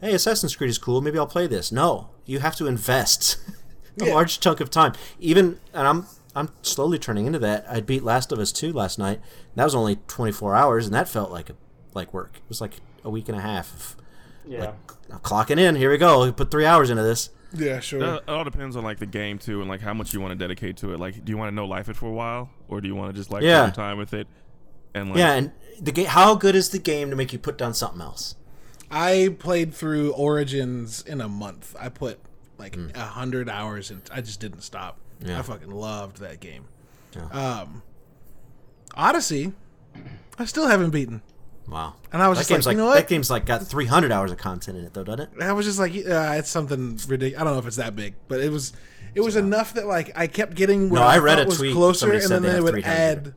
hey, Assassin's Creed is cool. Maybe I'll play this. No, you have to invest a Yeah. large chunk of time. Even and I'm I'm slowly turning into that. I beat Last of Us 2 last night. And that was only 24 hours, and that felt like a like work. It was like a week and a half of Yeah. I'm clocking in. Here we go. We put three hours into this. Yeah, sure. It all depends on like the game too, and like how much you want to dedicate to it. Like, do you want to know life it for a while, or do you want to just like Yeah. take time with it? And like, Yeah, and the game. How good is the game to make you put down something else? I played through Origins in a month. I put like hmm. a hundred hours and I just didn't stop. Yeah. I fucking loved that game. Yeah. Um, Odyssey, I still haven't beaten. Wow. And I was that just like, game's you like, know what? that game's like got 300 hours of content in it though, doesn't it? I was just like, uh, it's something ridiculous. I don't know if it's that big, but it was. It was enough that like I kept getting where No, I, I read thought a was tweet. closer, Somebody and then they they would add.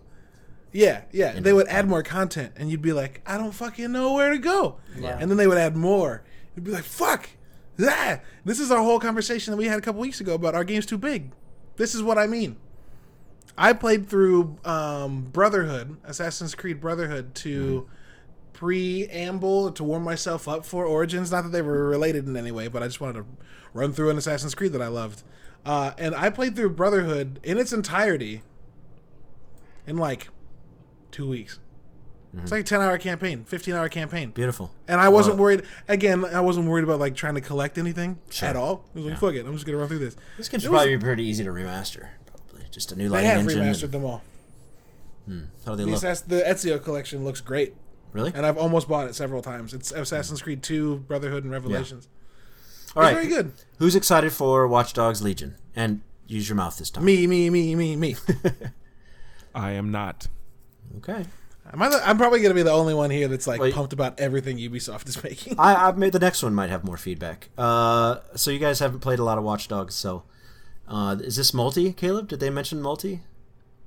Yeah, yeah, they would add more content, and you'd be like, I don't fucking know where to go. Yeah. And then they would add more. You'd be like, fuck, ah. This is our whole conversation that we had a couple weeks ago about our game's too big. This is what I mean. I played through um, Brotherhood, Assassin's Creed Brotherhood, to preamble to warm myself up for Origins. Not that they were related in any way, but I just wanted to run through an Assassin's Creed that I loved. Uh, and I played through Brotherhood in its entirety in like two weeks. It's like a ten hour campaign, fifteen hour campaign. Beautiful. And I wasn't Well, worried. Again, I wasn't worried about like trying to collect anything Sure. at all. I was like, Yeah. fuck it, I'm just gonna run through this. This game should It was- probably be pretty easy to remaster. Probably just a new lighting engine. They lighting have engine. remastered and- them all. Hmm. How do they The, look? Assass- the Ezio collection looks great, Really? and I've almost bought it several times. It's Assassin's Creed 2, Brotherhood, and Revelations. All It's right. very good. Who's excited for Watch Dogs Legion? And use your mouth this time. Me, me, me, me, me. I am not. Okay. Am I the, I'm probably gonna be the only one here that's like Wait. pumped about everything Ubisoft is making. I, I've made the next one might have more feedback. Uh, so you guys haven't played a lot of Watch Dogs, so uh, is this multi, Caleb? Did they mention multi?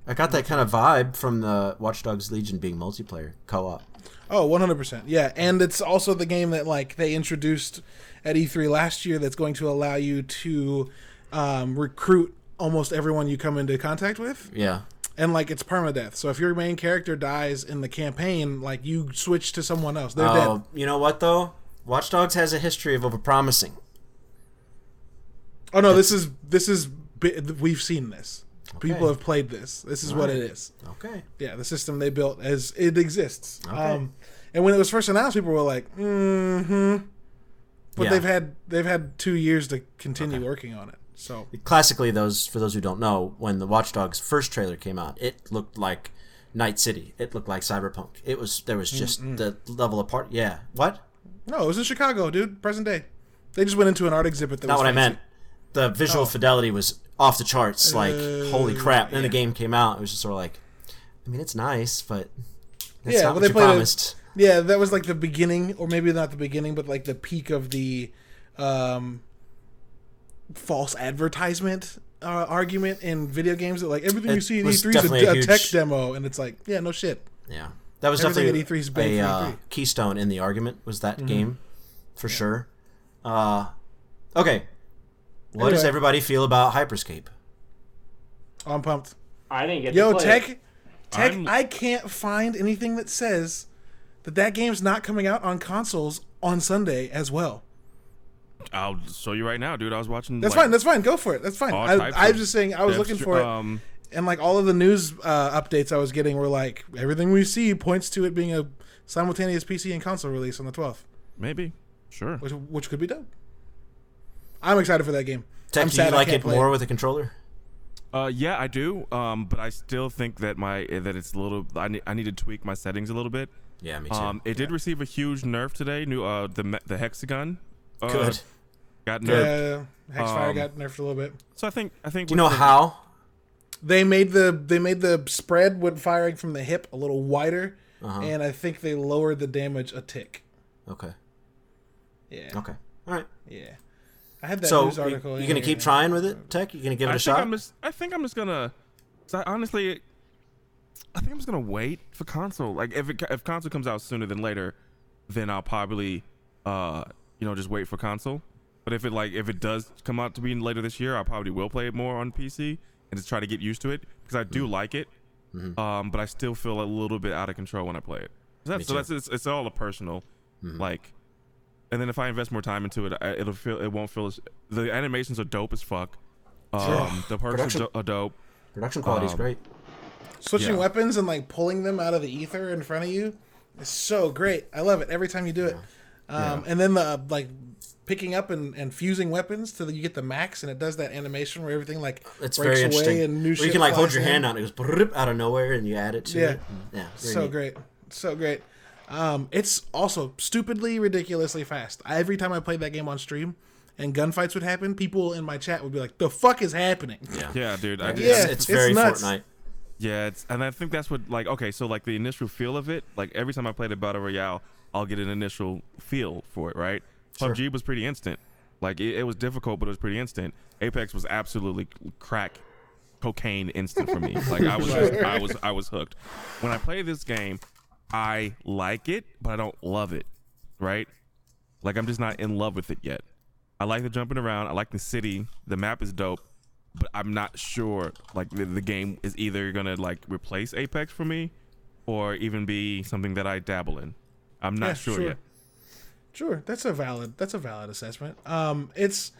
I got that kind of vibe from the Watch Dogs Legion being multiplayer co-op. Oh, 100%. Yeah, and it's also the game that like they introduced at E3 last year that's going to allow you to um, recruit almost everyone you come into contact with. Yeah. And like it's permadeath. So if your main character dies in the campaign, like you switch to someone else. They're Oh, dead. you know what though? Watch Dogs has a history of overpromising. Oh no, this is this is we've seen this. People have played this. This is what Alright. it is. Okay. Yeah, the system they built as it exists. Okay. Um, and when it was first announced, people were like, "Mm-hmm," but Yeah. they've had they've had two years to continue working on it. So Classically, those for those who don't know, when the Watch Dogs first trailer came out, it looked like Night City. It looked like Cyberpunk. It was there was just the level apart. Yeah. What? no, it was in Chicago, dude. Present day. They just went into an art exhibit. That Not what I meant. The visual Oh. fidelity was off the charts. Like holy Uh, crap! Then the game came out. It was just sort of like, I mean, it's nice, but that's Yeah, not well, what they you promised. Yeah, that was like the beginning, or maybe not the beginning, but like the peak of the um, false advertisement uh, argument in video games. That like everything It you see in was E3 is a, definitely a a tech demo, and it's like, yeah, no shit. Yeah, that was Everything definitely at E3 is big a uh, E3. keystone in the argument. Was that Mm-hmm. game for sure? Uh, okay. What does everybody feel about Hyperscape? Oh, I'm pumped. I didn't get Yo, to play Tech, it. Tech, I'm- I can't find anything that says that that game's not coming out on consoles on Sunday as well. I'll show you right now, dude. I was watching. That's like, fine. That's fine. Go for it. That's fine. I, I was just saying. I was looking str- for it, Um, and like all of the news uh, updates I was getting were like everything we see points to it being a simultaneous PC and console release on the 12th, maybe, sure. which which could be dope. I'm excited for that game. Tech, I'm do sad you like can't it more with a controller? Uh, yeah, I do. Um, but I still think that my that it's a little. I need, I need to tweak my settings a little bit. Yeah, me too. Um, it did receive a huge nerf today. New uh, the the hexagon. Uh, Good. Got nerfed. Yeah, Hexfire Um, got nerfed a little bit. So I think I think. Do you know the- how? They made the they made the spread when firing from the hip a little wider, Uh-huh. and I think they lowered the damage a tick. Okay. Yeah, Okay. All right. yeah. I had that so news you, article. you in gonna here. keep trying with it, Tech? You gonna give it I a think shot? I'm just. I think I'm just gonna. I honestly, I think I'm just gonna wait for console. Like if it, if console comes out sooner than later, then I'll probably, uh, you know, just wait for console. But if it like if it does come out to be later this year, I probably will play it more on PC and just try to get used to it because I Mm-hmm. do like it. Um, but I still feel a little bit out of control when I play it. So that's, so that's it's, it's all a personal, Mm-hmm. like. And then if I invest more time into it, I, it'll feel it won't feel as the animations are dope as fuck. Um, the perks Production- are, do- are dope. Production quality's Um, great. Switching Yeah. weapons and like pulling them out of the ether in front of you is so great. I love it every time you do it. Um, And then the like picking up and, and fusing weapons till you get the max, and it does that animation where everything like It's breaks very away and new Where shit. you can like hold your in. hand out and it goes out of nowhere and you add it to Yeah. it. Yeah. So neat. great, so great. Um, it's also stupidly, ridiculously fast. Every time I played that game on stream and gunfights would happen, people in my chat would be like, "The fuck is happening?" Yeah. Yeah, dude. I, It's, Yeah, it's it's very nuts. Fortnite. Yeah, it's and I think that's what like okay, so like the initial feel of it, like every time I played a battle royale, I'll get an initial feel for it, right? Sure. PUBG was pretty instant. Like it, it was difficult, but it was pretty instant. Apex was absolutely crack cocaine instant for me. Like I was just, I was I was hooked. When I play this game, I like it, but I don't love it, right? Like I'm just not in love with it yet. I like the jumping around. I like the city. The map is dope, but I'm not sure. Like the, the game is either gonna like replace Apex for me, or even be something that I dabble in. I'm not Yeah, sure, sure. yet. Sure, that's a valid that's a valid assessment. Um, it's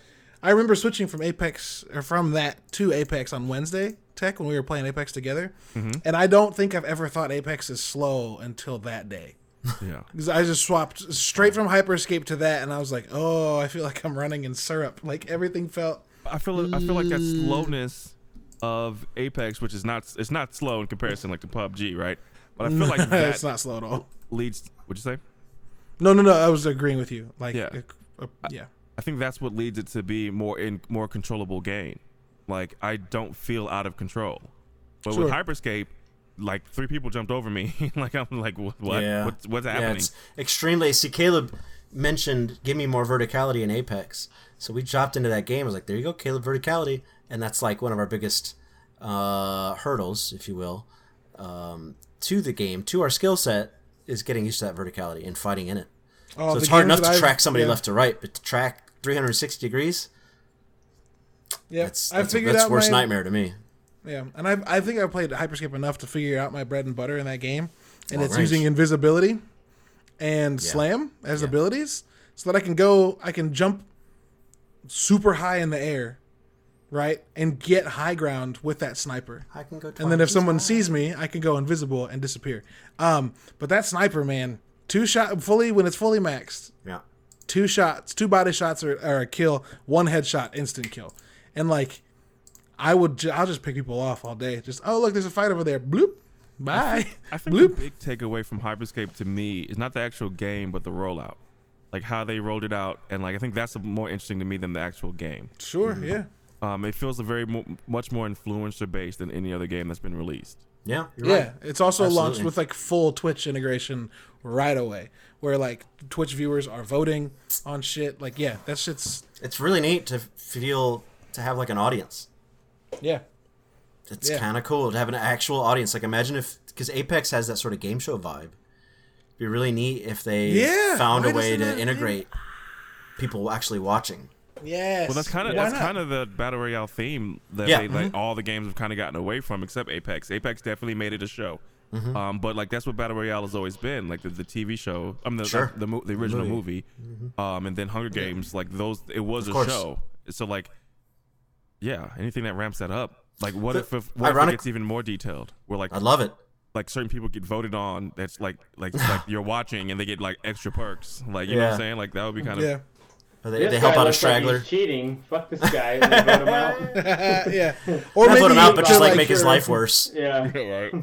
I remember switching from Apex or from that to Apex on Wednesday Tech when we were playing Apex together, Mm-hmm. and I don't think I've ever thought Apex is slow until that day. Yeah. Because I just swapped straight from Hyperscape to that, and I was like, oh, I feel like I'm running in syrup. Like everything felt. I feel I feel like that slowness of Apex, which is not it's not slow in comparison like to PUBG, right? But I feel like that it's not slow at all. leads. What'd you say? No, no, no. I was agreeing with you. Like, Yeah. uh, uh, yeah. I think that's what leads it to be more in more controllable gain. Like I don't feel out of control. But with Hyperscape, like three people jumped over me. like I'm like what? what? Yeah. What's, what's Yeah, happening? it's extremely. See, Caleb mentioned give me more verticality in Apex, so we dropped into that game. I was like, there you go, Caleb, verticality, and that's like one of our biggest uh, hurdles, if you will, um, to the game, to our skill set, is getting used to that verticality and fighting in it. Oh, so it's hard enough to I've- track somebody yeah. left to right, but to track 360 degrees, Yeah, that's I that's, that's worst my, nightmare to me. Yeah, and I I think I played Hyperscape enough to figure out my bread and butter in that game, and it's range. using invisibility and Yeah. slam as Yeah. abilities, so that I can go, I can jump super high in the air, right, and get high ground with that sniper. I can go. And then if someone high. sees me, I can go invisible and disappear. Um, but that sniper man, two shot fully when it's fully maxed, yeah, two shots, two body shots are, are a kill, one headshot, instant kill. And like, I would, ju- I'll just pick people off all day. Just oh look, there's a fight over there. Bloop, bye. I think Bloop. the big takeaway from Hyperscape to me is not the actual game, but the rollout. Like how they rolled it out, and like I think that's more interesting to me than the actual game. Sure, Mm-hmm. yeah, Um, it feels a very mo- much more influencer based than any other game that's been released. Yeah, you're yeah. right. It's also launched with like full Twitch integration right away, where like Twitch viewers are voting on shit. Like, yeah, that shit's It's really neat to feel to have like an audience. yeah, It's Yeah. kind of cool to have an actual audience. Like imagine if because Apex has that sort of game show vibe. It'd be really neat if they Yeah, found a way to integrate people actually watching. Yes. Well, that's kind of that's kind of the battle royale theme that Yeah. they, like all the games have kind of gotten away from, except Apex. Apex definitely made it a show. Mm-hmm. Um, but like that's what battle royale has always been, like the, the TV show. I mean, the Sure. the, the, mo- the original Movie. movie, um, and then Hunger Games. Like those, it was Of a course. show. So like, yeah, anything that ramps that up. Like what The- if, if what if it gets even more detailed? Where like I love it. like certain people get voted on. That's like like like you're watching and they get like extra perks. Like you know what I'm saying? Like that would be kind of yeah. Or They, This they help out a looks like straggler. he's cheating. Fuck this guy. They vote him out. yeah. Or Not vote him out, but just like make his life worse. Yeah. right.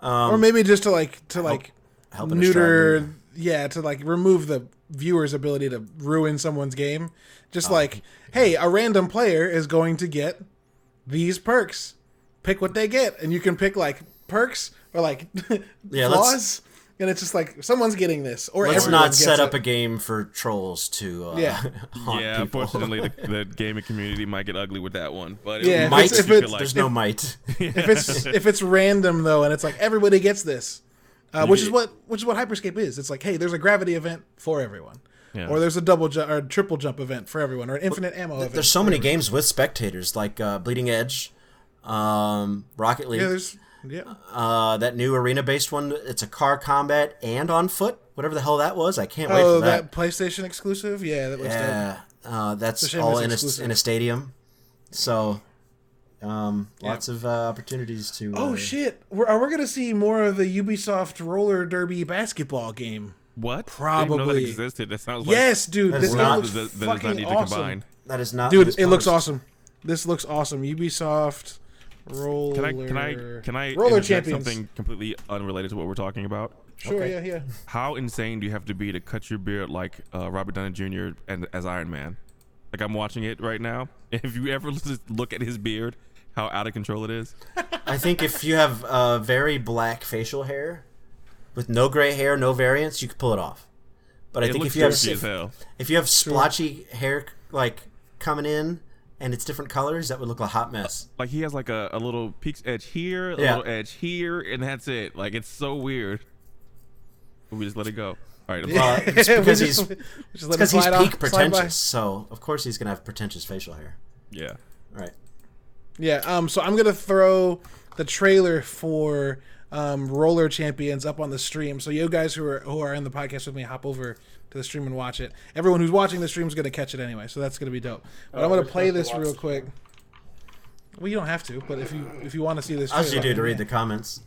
Um, or maybe just to like to like Helping a neuter yeah to like remove the viewer's ability to ruin someone's game just Oh. like hey a random player is going to get these perks pick what they get and you can pick like perks or like Yeah, let's- flaws and it's just like someone's getting this or Let's not set up it. a game for trolls to uh, Yeah. haunt Yeah, people. unfortunately, the, the gaming community might get ugly with that one. But Yeah, it if Might it's- if if you it's- like There's no might. if it's if it's random though and it's like everybody gets this uh, which is what which is what hyperscape is it's like hey there's a gravity event for everyone Yeah. or there's a double jump or triple jump event for everyone or an infinite ammo event There's so many games with spectators, like uh, Bleeding Edge, um, Rocket League, yeah there's yeah uh, that new arena-based one. It's a car combat and on foot, whatever the hell that was. I can't wait Oh, for that. that. PlayStation exclusive? Yeah, that looks dope. Yeah, uh, that's a all it's in a, in a stadium. So, um, Yeah. lots of uh, opportunities to. Oh uh, shit! We're, are we gonna see more of the Ubisoft roller derby basketball game? what? I didn't know that existed. That sounds like Yes, dude. That This is not- looks that, that does fucking not need to awesome, combine. That is not. dude. It looks awesome. This looks awesome. Ubisoft roller. Can I can I can I roller champions? something completely unrelated to what we're talking about? Sure, Okay. yeah, yeah. How insane do you have to be to cut your beard like uh, Robert Downey Jr. and as Iron Man? Like I'm watching it right now. If you ever just look at his beard, how out of control it is. I think if you have uh, very black facial hair with no gray hair, no variance, you could pull it off. But I It think looks if you have goofy as if, hell. if you have splotchy hair like coming in and it's different colors, that would look like a hot mess. Like he has like a, a little peaks edge here, a Yeah. little edge here, and that's it. Like it's so weird. We just let it go. All right. I'm Well, sorry. it's because just- he's we just let because he's slide off- peak pretentious. So of course he's gonna have pretentious facial hair. yeah. All right. Yeah. Um. So I'm gonna throw the trailer for um, Roller Champions up on the stream. So you guys who are who are in the podcast with me, hop over to the stream and watch it. Everyone who's watching the stream is gonna catch it anyway. So that's gonna be dope. But Oh, I'm gonna play this real quick. Well, you don't have to, but if you if you want to see this, As you do to read the comments.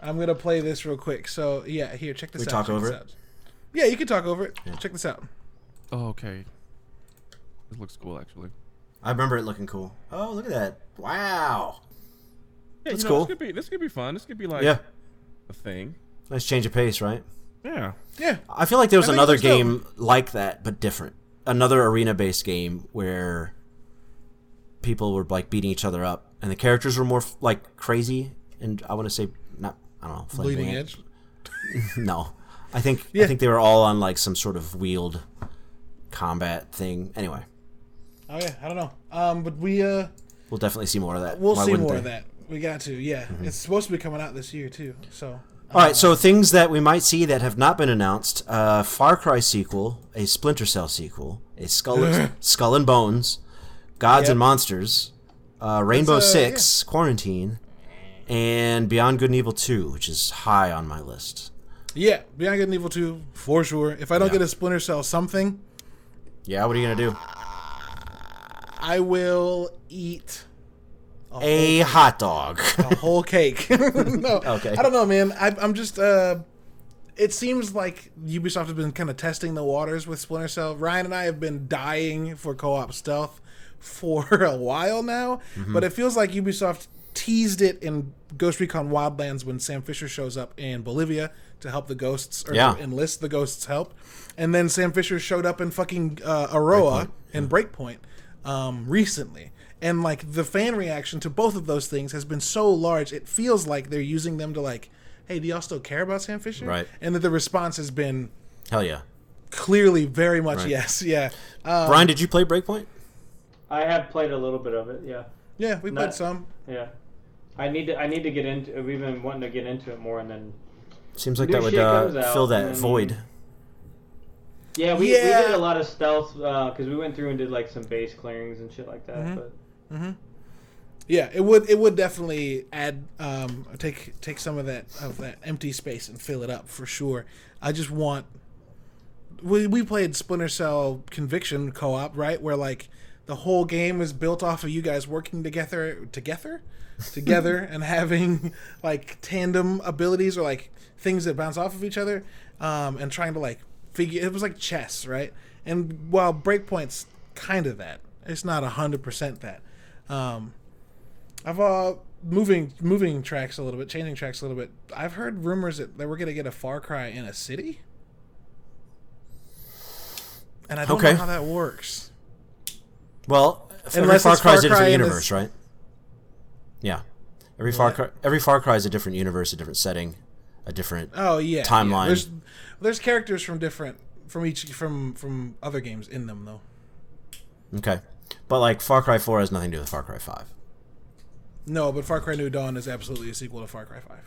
I'm gonna play this real quick. So yeah, here, check this We out. talk check over it? out. Yeah, you can talk over it. Yeah. Check this out. Oh, okay. This looks cool actually. I remember it looking cool. Oh, look at that! Wow. Yeah, That's you know, cool. This could be this could be fun. This could be like Yeah. a thing. Nice change of pace, right? Yeah. Yeah. I feel like there was I think another it's dope. game like that, but different. Another arena-based game where people were like beating each other up, and the characters were more like crazy, and I want to say not. I don't know. Bleeding. Edge. No, I think Yeah. I think they were all on like some sort of wheeled combat thing. Anyway, Oh yeah, I don't know. Um, but we uh, we'll definitely see more of that. we'll Why see more they? of that. We got to. Yeah, it's supposed to be coming out this year too. So All right, so things that we might see that have not been announced: uh, Far Cry sequel, a Splinter Cell sequel, a Skull Skull and Bones, Gods Yep. and Monsters, uh, Rainbow uh, Six, Quarantine, and Beyond Good and Evil Two, which is high on my list. yeah, Beyond Good and Evil two for sure. If I don't Yeah. get a Splinter Cell something, Yeah, what are you gonna do? I will eat A hot dog. a whole cake. no, Okay. I don't know, man. I, I'm just. Uh, it seems like Ubisoft has been kind of testing the waters with Splinter Cell. Ryan and I have been dying for co-op stealth for a while now, Mm-hmm. but it feels like Ubisoft teased it in Ghost Recon Wildlands when Sam Fisher shows up in Bolivia to help the ghosts or Yeah. to enlist the ghosts' help, and then Sam Fisher showed up in fucking uh, Auroa and Breakpoint um, recently. And like the fan reaction to both of those things has been so large, it feels like they're using them to like, hey, do y'all still care about Sam Fisher? Right. And that the response has been Hell yeah! clearly very much Right. yes, yeah, um, Brian, did you play Breakpoint? I have played a little bit of it. Yeah, yeah. we played some yeah i need to i need to get into we've been wanting to get into it more, and then Seems like that would uh, fill that then- void. yeah, we, Yeah. we did a lot of stealth because we went through and did like some base clearings and shit like that. Mm-hmm. But Yeah, it would it would definitely add um take take some of that of that empty space and fill it up for sure. I just want we we played Splinter Cell Conviction co-op, right? Where like the whole game is built off of you guys working together together together and having like tandem abilities or like things that bounce off of each other um and trying to like figure it was like chess, right? And while Breakpoint's kind of that, it's not 100% that. Um I've uh moving moving tracks a little bit, changing tracks a little bit. I've heard rumors that, that we're gonna get a Far Cry in a city, and I don't Okay. know how that works. Well, Unless Far Cry is a different universe, right? Yeah. Every Far Cry, every Far Cry is a different universe, a different setting, a different. Oh yeah, yeah. Timeline. There's there's characters from different from each from from other games in them though. Okay, but like Far Cry Four has nothing to do with Far Cry Five. No, but Far Cry New Dawn is absolutely a sequel to Far Cry Five.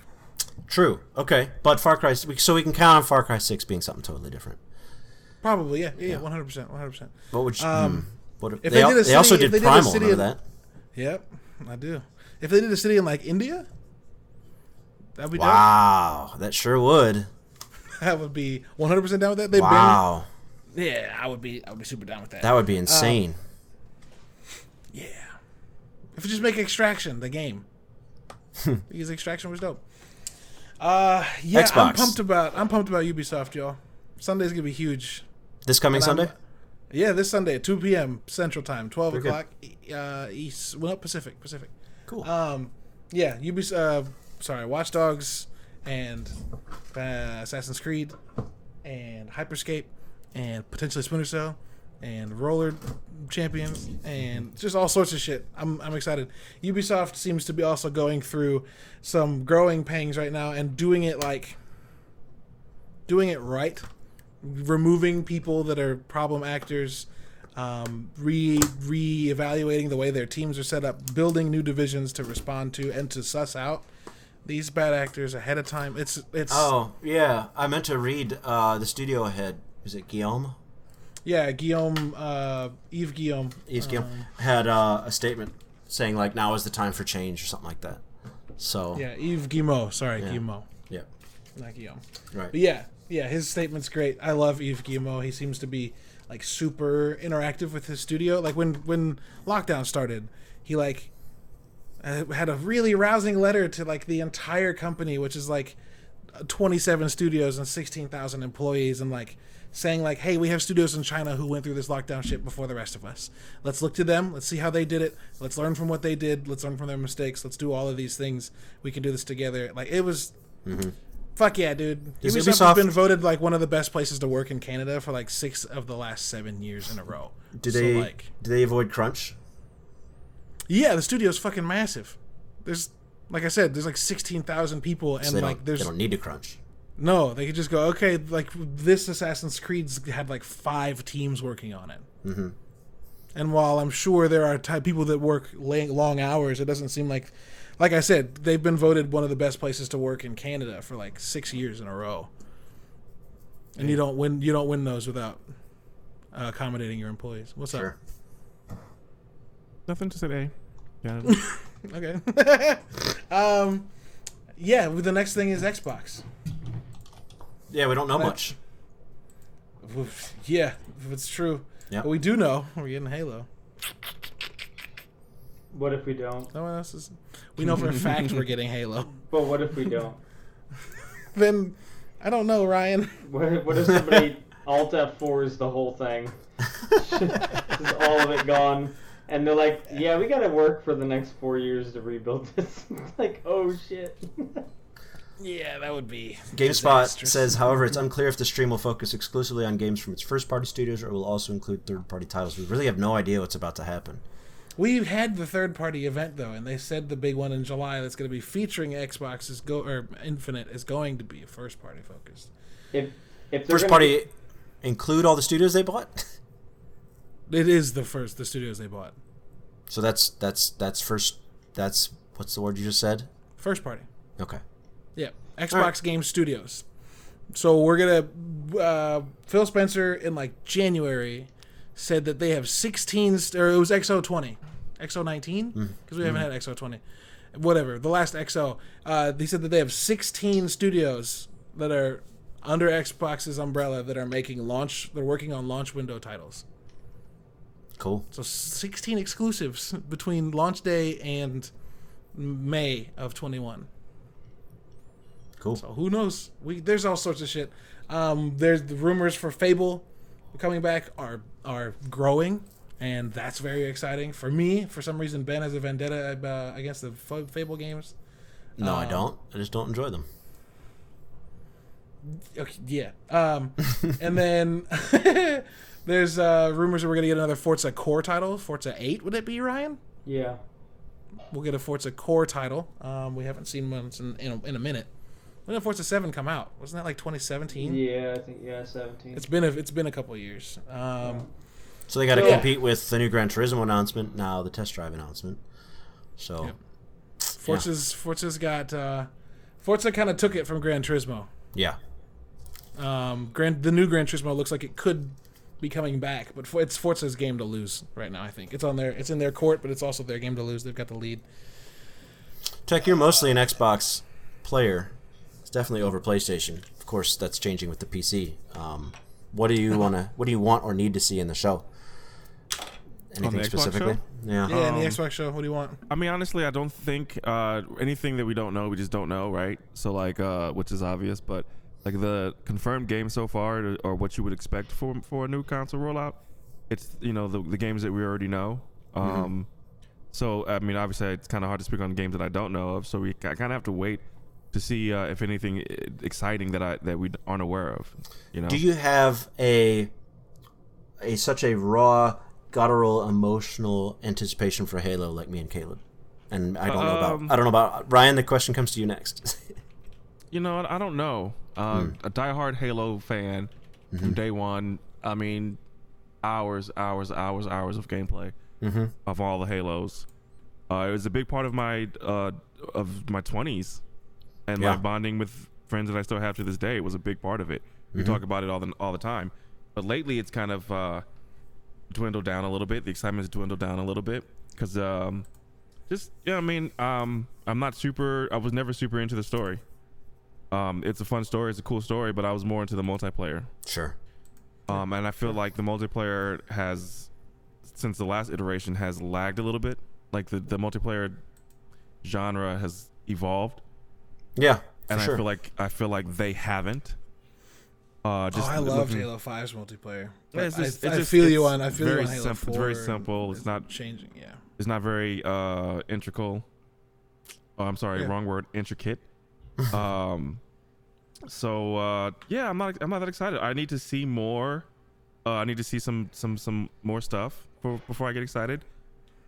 True. Okay, but Far Cry, so we can count on Far Cry Six being something totally different. Probably, yeah, yeah, one hundred percent, one hundred percent. What would you? Um, hmm, what if they, they al- did a they also city- if did they did a Primal. city Remember in- that? Yep, I do. If they did a city in like India, that'd be dope. Wow, that sure would. That would be one hundred percent down with that. They've Wow, been, yeah, I would be, I would be super down with that. that would be insane. Yeah. If you just make Extraction the game. because Extraction was dope. Uh yeah, I'm pumped about I'm pumped about Ubisoft, y'all. Sunday's gonna be huge. this coming And I'm- Sunday. Yeah, this Sunday at two PM Central Time, twelve Very good. o'clock uh East well Pacific, Pacific. Cool. Um yeah, Ubisoft uh sorry, Watch Dogs and uh, Assassin's Creed, and Hyperscape, and potentially Splinter Cell, and Roller Champions, and just all sorts of shit. I'm I'm excited. Ubisoft seems to be also going through some growing pangs right now and doing it like doing it right, removing people that are problem actors, um, re re-evaluating the way their teams are set up, building new divisions to respond to and to suss out these bad actors ahead of time. It's it's Oh yeah, I meant to read uh, the studio head. Is it Guillaume? Yeah, Guillaume, uh, Yves Guillaume. Yves Guillaume had uh, a statement saying like now is the time for change or something like that. So Yeah, Yves Guillemot. Sorry, Guillemot, yeah, not Guillaume. right. But yeah, yeah, his statement's great. I love Yves Guillemot. He seems to be like super interactive with his studio. Like when when lockdown started, he like uh, had a really rousing letter to like the entire company, which is like 27 studios and 16,000 employees, and like saying like, "Hey, we have studios in China who went through this lockdown shit before the rest of us. Let's look to them. Let's see how they did it. Let's learn from what they did. Let's learn from their mistakes. Let's do all of these things. We can do this together." Like it was. Mm-hmm. Fuck yeah, dude! Does Ubisoft, has Ubisoft- been voted like one of the best places to work in Canada for like six of the last seven years in a row. Do So, they like? do they avoid crunch? Yeah, the studio's fucking massive. There's, like I said, there's like sixteen thousand people, and So like there's they don't need to crunch. No, they could just go okay. Like this Assassin's Creed's had like five teams working on it. Mm-hmm. And while I'm sure there are ty- people that work long hours, it doesn't seem like, like I said, they've been voted one of the best places to work in Canada for like six years in a row. And you don't win. You don't win those without uh, accommodating your employees. What's Sure. Nothing to say. Yeah. Okay. um, yeah. The next thing is Xbox. Yeah, we don't know much. Yeah, if it's true. Yeah. But we do know we're getting Halo. What if we don't? No one else is. We know for a fact we're getting Halo. But what if we don't? Then I don't know, Ryan. What if, what if somebody Alt F4 is the whole thing? Just all of it gone. And they're like, yeah, we gotta work for the next four years to rebuild this. like, oh shit. Yeah, that would be. GameSpot disastrous. says, however, it's unclear if the stream will focus exclusively on games from its first-party studios or will also include third-party titles. We really have no idea what's about to happen. We've had the third party event though, and they said the big one in July that's going to be featuring Xbox is go or Infinite is going to be first party focused. If if first party be- include all the studios they bought. It is the first the studios they bought. So that's that's that's first. That's what's the word you just said? First party. Okay. Yeah, Xbox Alright. Game Studios. So we're gonna. Uh, Phil Spencer in like January said that they have 16 or it was XO20, XO19 because we haven't had XO20, whatever the last XO. Uh, they said that they have 16 studios that are under Xbox's umbrella that are making launch. They're working on launch window titles. Cool. So 16 exclusives between launch day and May of 21. Cool. So who knows? We there's all sorts of shit. Um, there's the rumors for Fable coming back are are growing, and that's very exciting for me. For some reason, Ben has a vendetta uh, against the F- Fable games. No, I Um, don't. I just don't enjoy them. Okay, yeah. Um, and then there's uh, rumors that we're gonna get another Forza Core title. Forza Eight, would it be Ryan? yeah. We'll get a Forza Core title. Um, we haven't seen one in in a, in a minute. When did Forza Seven come out? Wasn't that like 2017? Yeah, I think yeah, seventeen. It's been a, it's been a couple of years. Um, So they got to Yeah. compete with the new Gran Turismo announcement, now the test drive announcement. So Yep. Forza's Forza's got uh, Forza kind of took it from Gran Turismo. yeah, Um, Gran, the new Gran Turismo looks like it could be coming back, but for, it's Forza's game to lose right now. I think it's on their it's in their court, but it's also their game to lose. They've got the lead. Tech, you're mostly an Xbox player. It's definitely over PlayStation. Of course, that's changing with the PC. Um, what do you want to? What do you want or need to see in the show? Anything specifically? show? Yeah. Yeah, in the Um, Xbox show. What do you want? I mean, honestly, I don't think uh, anything that we don't know, we just don't know, right? So, like, uh, which is obvious, but like the confirmed games so far, or what you would expect for for a new console rollout, it's you know the the games that we already know. Um, So, I mean, obviously, it's kind of hard to speak on games that I don't know of. So we kind of have to wait to see uh, if anything uh, exciting that I that we aren't aware of. You know, Do you have a a such a raw, guttural, emotional anticipation for Halo like me and Caleb? And I don't know about Um, I don't know about Ryan. The question comes to you next. You know, I don't know. Uh, Hmm. A diehard Halo fan Mm-hmm. from day one. I mean, hours, hours, hours, hours of gameplay Mm-hmm. of all the Halos. Uh, it was a big part of my uh, of my twenties, and Yeah. my bonding with friends that I still have to this day was a big part of it. We Mm-hmm. talk about it all the all the time, but lately it's kind of uh, dwindled down a little bit. The excitement's dwindled down a little bit because um, just yeah, I mean, um, I'm not super. I was never super into the story. Um, it's a fun story. It's a cool story, but I was more into the multiplayer. sure. Um, and I feel like the multiplayer has, since the last iteration, has lagged a little bit. Like the, the multiplayer genre has evolved, Yeah. For and sure. I feel like I feel like they haven't. Uh, Oh, just I love looking- Halo 5's multiplayer. Yeah, it's I- just- I, it's just- feel you on. I feel you very on Halo simple- 4. it's very simple. It's not- changing. Yeah. It's not very uh, integral. Oh, I'm sorry, Yeah. wrong word. Intricate. um, so uh, yeah, I'm not. I'm not that excited. I need to see more. Uh, I need to see some some some more stuff for, before I get excited.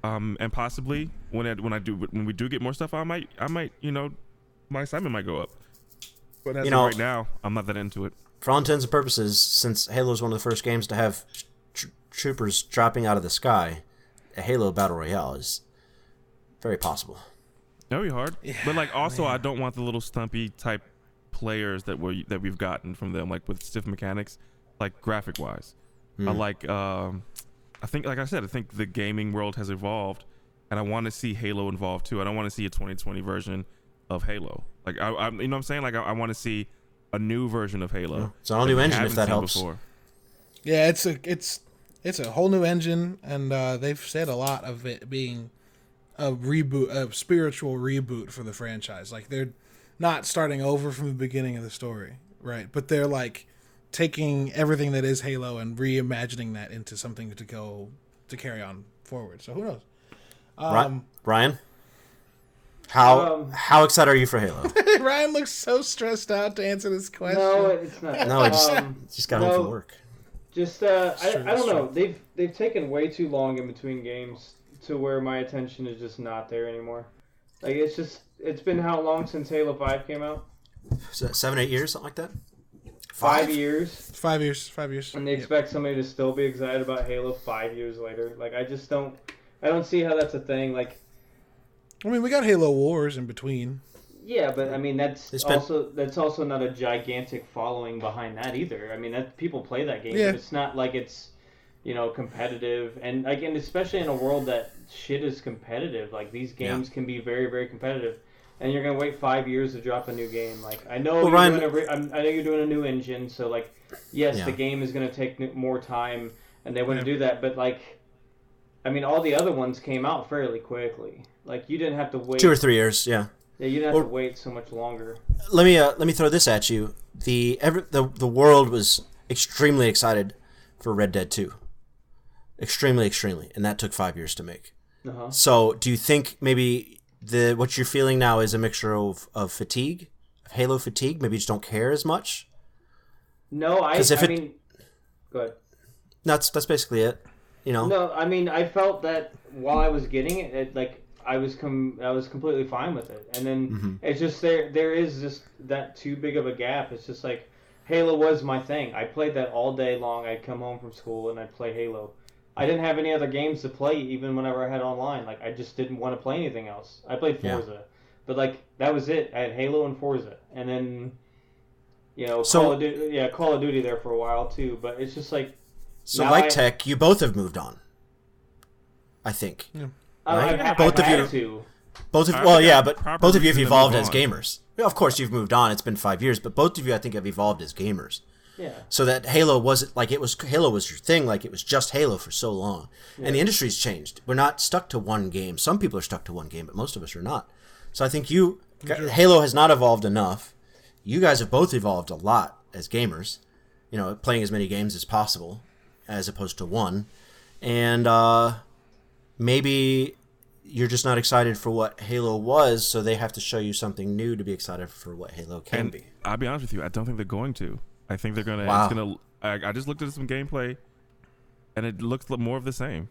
Um, and possibly when I, when I do when we do get more stuff, I might I might you know my excitement might go up. But as You of know- right now, I'm not that into it. For all intents and purposes, since Halo is one of the first games to have tr- troopers dropping out of the sky, a Halo battle royale is very possible. That'd be hard. but like also I don't want the little stumpy type players that we that we've gotten from them, like with stiff mechanics, like graphic wise. I like um I think like I said, I think the gaming world has evolved and I want to see Halo involved too. I don't want to see a 2020 version of Halo. Like I, I you know what I'm saying? Like I, I want to see a new version of Halo. It's an all-new engine, if that helps. Before. Yeah, it's a it's it's a whole new engine, and uh, they've said a lot of it being a reboot, a spiritual reboot for the franchise. Like they're not starting over from the beginning of the story, right? But they're like taking everything that is Halo and reimagining that into something to go to carry on forward. So who knows? Um, Ryan, how Um, how excited are you for Halo? Ryan looks so stressed out to answer this question. No, it's not. No, I just, Um, just got home from work. Just uh, I, Sure, I don't know. true. They've they've taken way too long in between games to where my attention is just not there anymore. Like it's just it's been how long since Halo Five came out? Se- Seven, eight years, something like that. Five years, five years, five years. and they Yep. expect somebody to still be excited about Halo five years later. Like I just don't I don't see how that's a thing. Like I mean, we got Halo Wars in between. yeah, but I mean that's They spent- also that's also not a gigantic following behind that either. I mean that people play that game, Yeah. but it's not like it's you know competitive and again especially in a world that shit is competitive. Like these games can be very very competitive. And you're gonna wait five years to drop a new game. Like I know Well, you're Ryan- doing a re- I'm, I know you're doing a new engine, so like yes, Yeah. the game is gonna take more time, and they want to Yeah. do that. But like, I mean, all the other ones came out fairly quickly. Like you didn't have to wait. Two or three years, yeah. Yeah, you didn't have Well- to wait so much longer. Let me uh, let me throw this at you. The ever the the world was extremely excited for Red Dead Two. Extremely, extremely, and that took five years to make. Uh-huh. So, do you think maybe the what you're feeling now is a mixture of, of fatigue, of Halo fatigue? Maybe you just don't care as much. No, I. if I it- mean, go ahead. That's that's basically it. You know. No, I mean, I felt that while I was getting it, it like I was com- I was completely fine with it, and then Mm-hmm. it's just there. There is just that too big of a gap. It's just like Halo was my thing. I played that all day long. I'd come home from school and I'd play Halo. I didn't have any other games to play, even whenever I had online. Like I just didn't want to play anything else. I played Yeah. Forza, but like that was it. I had Halo and Forza, and then you know So- Call of Duty. Yeah, Call of Duty there for a while too. But it's just like So, like I- Tech, you both have moved on. I think I, Right? I've, Both I've of you- to. both of I well, yeah, but both of you have evolved as gamers. Yeah, of course, you've moved on. It's been five years, but both of you, I think, have evolved as gamers. Yeah. So that Halo wasn't like it was. Halo was your thing, like it was just Halo for so long, yeah. and the industry's changed. We're not stuck to one game. Some people are stuck to one game, but most of us are not. So I think you, Halo has not evolved enough. You guys have both evolved a lot as gamers. You know, playing as many games as possible, as opposed to one, and uh, maybe you're just not excited for what Halo was, so they have to show you something new to be excited for what Halo can and be. I'll be honest with you, I don't think they're going to. I think they're gonna. Wow. It's gonna. I, I just looked at some gameplay, and it looks more of the same.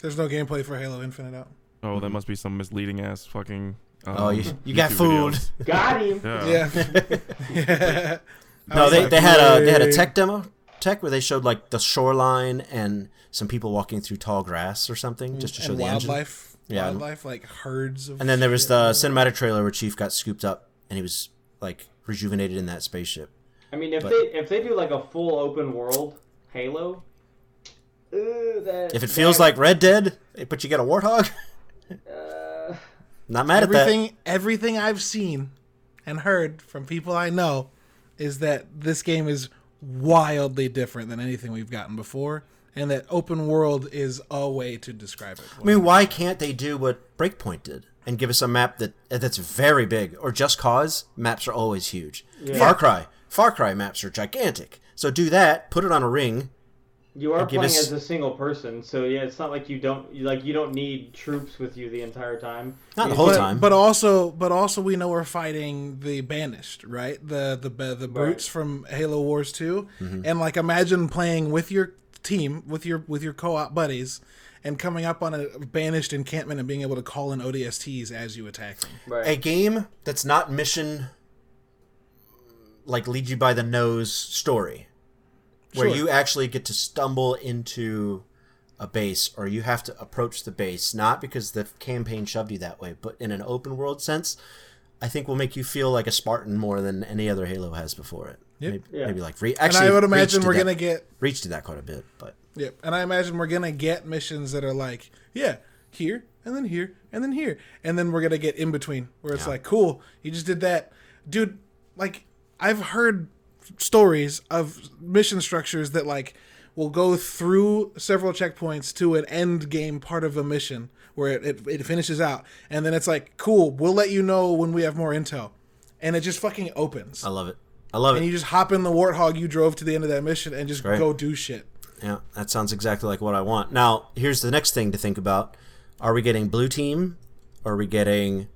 There's no gameplay for Halo Infinite out. Oh, that must be some misleading ass fucking. Um, Oh, you, you got YouTube fooled. videos. Got him. Yeah. Yeah. yeah. No, they, like, they had a they had a tech demo tech where they showed like the shoreline and some people walking through tall grass or something just to show and the engine. wildlife. Yeah. Wildlife, like herds of. And then there was shit. the cinematic trailer where Chief got scooped up and he was like rejuvenated in that spaceship. I mean, if But- they if they do like a full open world Halo, ooh, that If it feels that- like Red Dead, but you get a warthog, uh, not mad at that. everything. Everything I've seen and heard from people I know is that this game is wildly different than anything we've gotten before, and that open world is a way to describe it. I mean, why can't they do what Breakpoint did and give us a map that that's very big? Or Just Cause maps are always huge. Far Cry, Far Cry maps are gigantic. So do that, put it on a ring. You are playing us- as a single person, so yeah, it's not like you don't like you don't need troops with you the entire time. Not the whole but, time. but also, but also, we know we're fighting the banished, right? The the the brutes from Halo Wars 2 Mm-hmm. and like imagine playing with your team, with your with your co-op buddies, and coming up on a banished encampment and being able to call in ODSTs as you attack them. Right. a game that's not mission like lead you by the nose story where Sure. you actually get to stumble into a base or you have to approach the base not because the campaign shoved you that way but in an open world sense i think will make you feel like a spartan more than any other halo has before it Yep. maybe, Yeah. maybe like re- And actually I would Reach imagine we're that- gonna get Reach to that quite a bit but Yep. And I imagine we're gonna get missions that are like, yeah, here and then here and then here, and then we're gonna get in between where it's Yeah. like, cool, you just did that, dude. Like I've heard stories of mission structures that like will go through several checkpoints to an end game part of a mission where it, it, it finishes out, and then it's like, cool, we'll let you know when we have more intel, and it just fucking opens. i love it i love and it and you just hop in the warthog you drove to the end of that mission and just Great. go do shit. Yeah, that sounds exactly like what I want. Now, here's the next thing to think about: Are we getting blue team? Are we getting,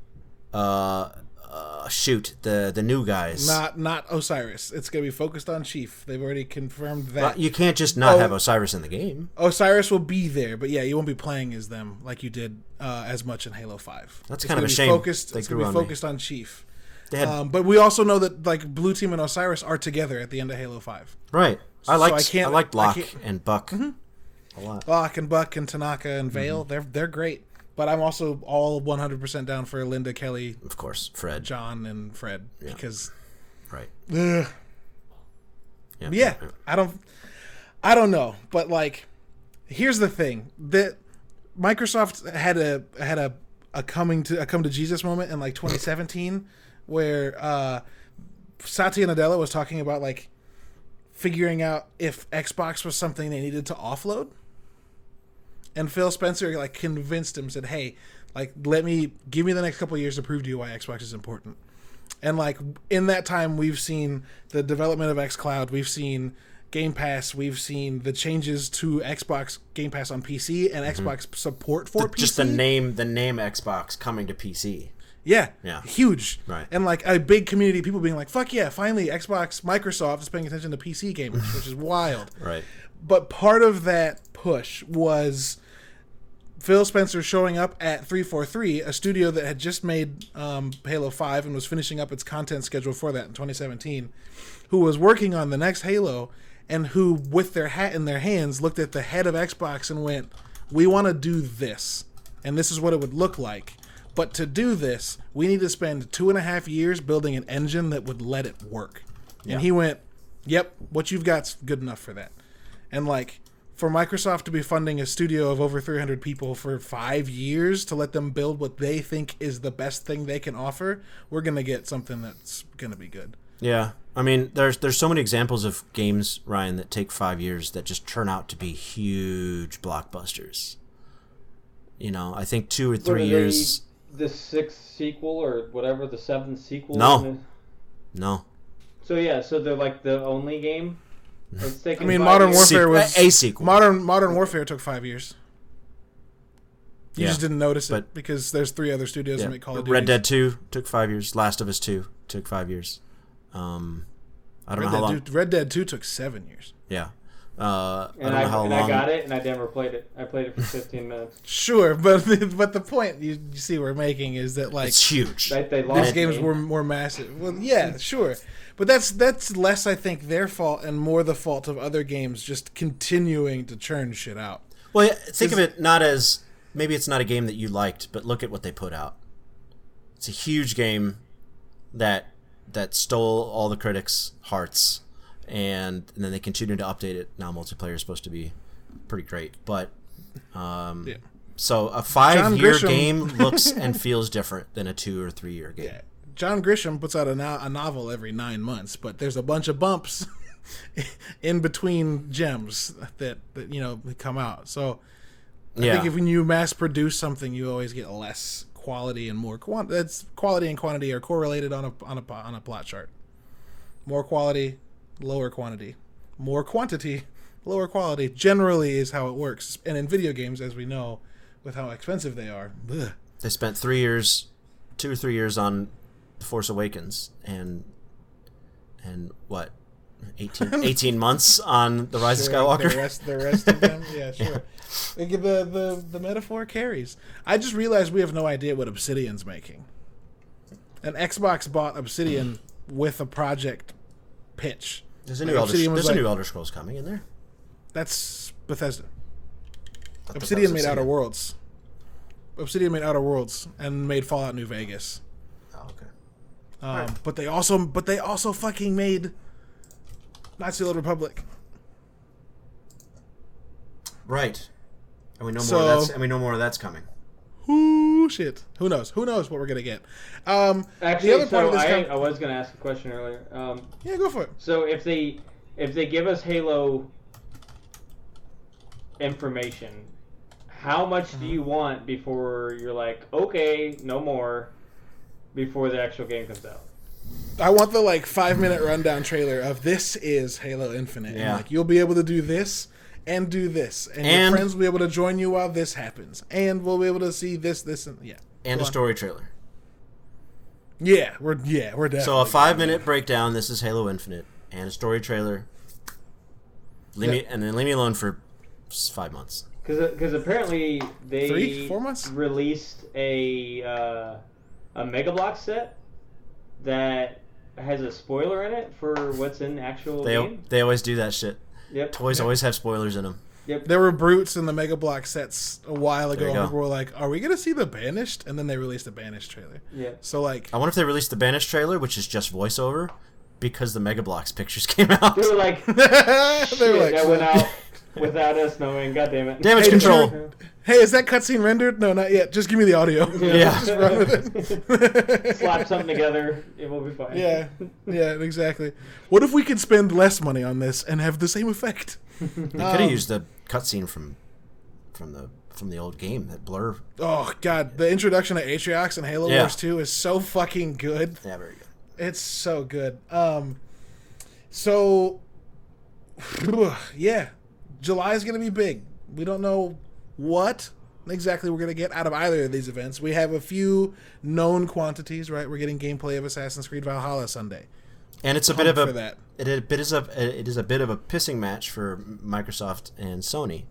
uh, uh shoot the the new guys? Not not Osiris. It's gonna be focused on Chief. They've already confirmed that. Well, you can't just not Oh. have Osiris in the game. Osiris will be there, but yeah, you won't be playing as them like you did uh, as much in Halo Five. That's It's kind of a shame Focused, they it's gonna be on me. focused on Chief. Had Um, but we also know that like Blue Team and Osiris are together at the end of Halo Five. right. I so liked I I, can't- liked I Locke can't- Mm-hmm. and Buck a lot. Locke and Buck and Tanaka and Vale, Mm-hmm. they're they're great. But I'm also all 100% down for Linda, Kelly, Of course, Fred. John, and Fred because Right. ugh, Yeah. yeah, I don't, I don't know, but like, here's the thing that Microsoft had a had a a coming to a come to Jesus moment in like 2017 where uh, Satya Nadella was talking about like figuring out if Xbox was something they needed to offload, and Phil Spencer like convinced him said, "Hey, like let me give me the next couple of years to prove to you why Xbox is important." And like in that time, we've seen the development of XCloud, we've seen Game Pass, we've seen the changes to Xbox Game Pass on PC and mm-hmm. Xbox support for PC. Just the name, the name Xbox coming to PC. Yeah. Yeah. Huge. Right. And like a big community of people being like, fuck yeah, finally Xbox, Microsoft is paying attention to PC gamers, which is wild. Right. But part of that push was Phil Spencer showing up at 343, a studio that had just made um, Halo 5 and was finishing up its content schedule for that in 2017, who was working on the next Halo and who, with their hat in their hands, looked at the head of Xbox and went, We want to do this. And this is what it would look like. But to do this, we need to spend two and a half years building an engine that would let it work. And he went, Yep, what you've got's good enough for that. And like for Microsoft to be funding a studio of over 300 people for 5 years to let them build what they think is the best thing they can offer, we're going to get something that's going to be good. Yeah, I mean, there's there's so many examples of games, Ryan, that take five years that just turn out to be huge blockbusters. You know, I think two or three are years. They, the sixth sequel or whatever, the seventh sequel. No. No, So yeah, so they're like the only game. It's taking I mean, Modern years. Warfare was a sequel. Modern Modern Warfare took 5 years. You Yeah, just didn't notice it but- because there's three other studios Yeah. that make Call of Duty. Red Dead Two took five years. Last of Us Two took five years. Um, I don't Red know how Dead, long. 2, Red Dead 2 took seven years. Yeah. Uh, I And don't I, know how and long. I got it, and I never played it. I played it for 15 minutes. Sure, but but the point you, you see we're making is that like It's huge. They, they these lost games me. were more massive. Well, yeah, sure, but that's that's less I think their fault and more the fault of other games just continuing to churn shit out. Well, yeah, think of it not as maybe it's not a game that you liked, but look at what they put out. It's a huge game that that stole all the critics' hearts, and, and then they continue to update it. Now multiplayer is supposed to be pretty great, but um, Yeah. so a five-year game looks and feels different than a two or three-year game. Yeah, John Grisham puts out a, no- a novel every nine months, but there's a bunch of bumps in between gems that, that you know come out. So I Yeah. think if when you mass produce something, you always get less quality and more quantity. That's quality and quantity are correlated on a on a on a plot chart. More quality, lower quantity. More quantity, lower quality. Generally, is how it works. And in video games, as we know, with how expensive they are, ugh. They spent three years, two or three years on The Force Awakens, and and what, 18, 18 months on The Rise Sure, of Skywalker. The rest, the rest of them, yeah, sure. They give The, the the metaphor carries. I just realized we have no idea what Obsidian's making. And Xbox bought Obsidian with a project pitch. There's a new Like, Elder, Obsidian was there's a new Elder Scrolls coming in there. That's Bethesda. I thought that Obsidian made Outer Worlds. Obsidian made Outer Worlds and made Fallout New Vegas. Okay. Um, But they also, but they also fucking made Knights of the Republic. Right. And we know more. Of that's, and we know more of that's coming. Whoo shit. Who knows? Who knows what we're gonna get? Um, Actually, the other part so of this, I, com- I was going to ask a question earlier. Um, yeah, go for it. so if they if they give us Halo information, how much do you want before you're like, okay, no more, before the actual game comes out? I want the like five minute rundown trailer of this is Halo Infinite. And, Yeah. like you'll be able to do this and do this, and, your friends will be able to join you while this happens, and we'll be able to see this, this, and yeah, And Go a on. story trailer. Yeah, we're yeah we're definitely. So a five minute breakdown. This is Halo Infinite and a story trailer. Leave me and then leave me alone for five months. Because apparently they Three? Four months? released a uh, a Mega Bloks set that has a spoiler in it for what's in actual They game. they always do that shit. Yep. Toys always have spoilers in them. Yep. There were brutes in the Mega Bloks sets a while ago. There and go. people were like, "Are we gonna see the Banished?" And then they released the Banished trailer. Yeah. So like, I wonder if they released the Banished trailer, which is just voiceover, because the Mega Bloks pictures came out. They were like, they were like, that went out without us knowing. God damn it. Damage Hey, control. you- "Hey, is that cutscene rendered? No, not yet. Just give me the audio." Yeah. Just run with it. Slap something together. It will be fine. Yeah, yeah, exactly. What if we could spend less money on this and have the same effect? We could Um, have used the cutscene from from the from the old game, that blur. Oh god, the introduction to Atriox and Halo Yeah. Wars 2 is so fucking good. Yeah, very good. It's so good. Um so yeah, July is going to be big. We don't know what exactly we're going to get out of either of these events. We have a few known quantities, right? We're getting gameplay of Assassin's Creed Valhalla Sunday. And it's a bit of a that. it, a bit is a it is a bit of a pissing match for Microsoft and Sony.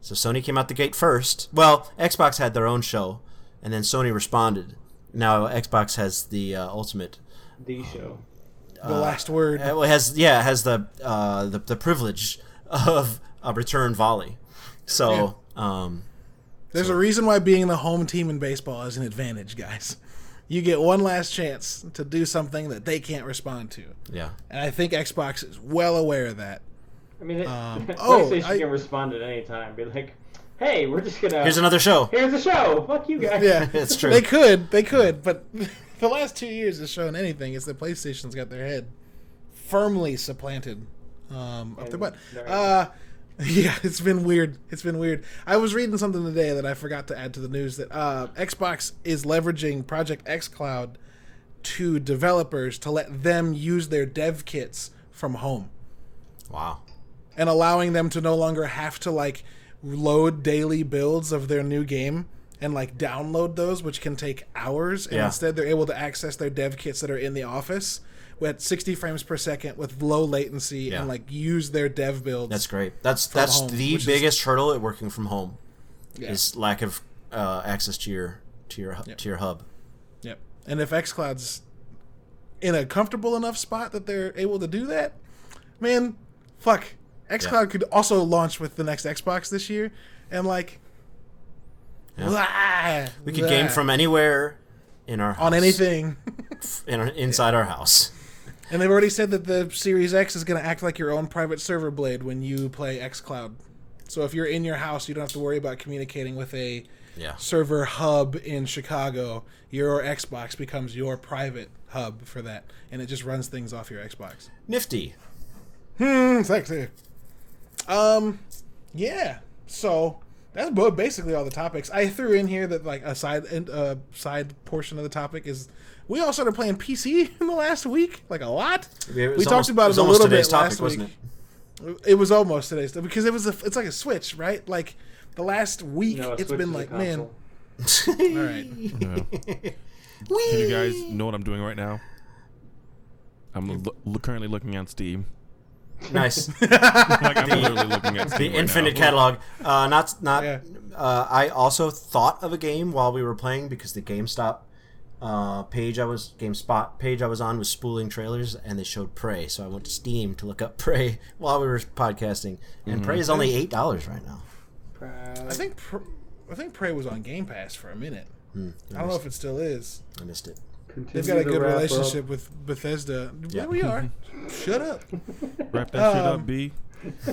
So Sony came out the gate first. Well, Xbox had their own show, and then Sony responded. Now Xbox has the uh, ultimate. The show. The last word. Uh, well, it has yeah, it has the uh, the the privilege of a return volley. So um, There's a reason why being the home team in baseball is an advantage, guys. You get one last chance to do something that they can't respond to. yeah, And I think Xbox is well aware of that. I mean, it, Um, oh, PlayStation I- can respond at any time. Be like, hey, we're just gonna. here's another show. Here's the show. Fuck you guys. Yeah, It's true. They could, they could, but the last two years has shown anything is that PlayStation's got their head firmly supplanted um, up their butt. Uh, yeah, it's been weird. It's been weird. I was reading something today that I forgot to add to the news that uh, Xbox is leveraging Project X Cloud to developers to let them use their dev kits from home Wow. and allowing them to no longer have to like load daily builds of their new game and like download those, which can take hours. And Yeah. instead, they're able to access their dev kits that are in the office with 60 frames per second with low latency Yeah. and like use their dev builds. That's great. That's that's home, the which is- biggest hurdle at working from home Yeah. is lack of uh, access to your to your hu- to your hub. Yep. And if xCloud's in a comfortable enough spot that they're able to do that, man, fuck. xCloud could also launch with the next Xbox this year, and like, blah, We could game from anywhere in our house, on anything. in our, inside our house. And they've already said that the Series X is going to act like your own private server blade when you play xCloud. So if you're in your house, you don't have to worry about communicating with a Yeah. server hub in Chicago. Your Xbox becomes your private hub for that, and it just runs things off your Xbox. Nifty. Hmm, sexy. Um, yeah. So that's basically all the topics. I threw in here that like a side and uh, side portion of the topic is we all started playing PC in the last week, like a lot. It was we talked almost- about was it a little today's bit topic, last wasn't week. It was almost today's because it was a, it's like a switch, right? Like the last week, No, it's Switch been like man, all right. Yeah. Can you guys know what I'm doing right now? I'm lo- lo- currently looking on Steam. Nice. Like I'm literally looking at the right infinite now. catalog. Uh, not not. Yeah. Uh, I also thought of a game while we were playing because the GameStop uh, page I was GameSpot page I was on was spooling trailers and they showed Prey, so I went to Steam to look up Prey while we were podcasting, and Prey is only eight dollars right now. I think pr- I think Prey was on Game Pass for a minute. Hmm. I don't know if it still is. I missed it. They've got a good wrap up. relationship with Bethesda. Yeah. Yeah, we are. Shut up. Wrap that shit Um, up, B.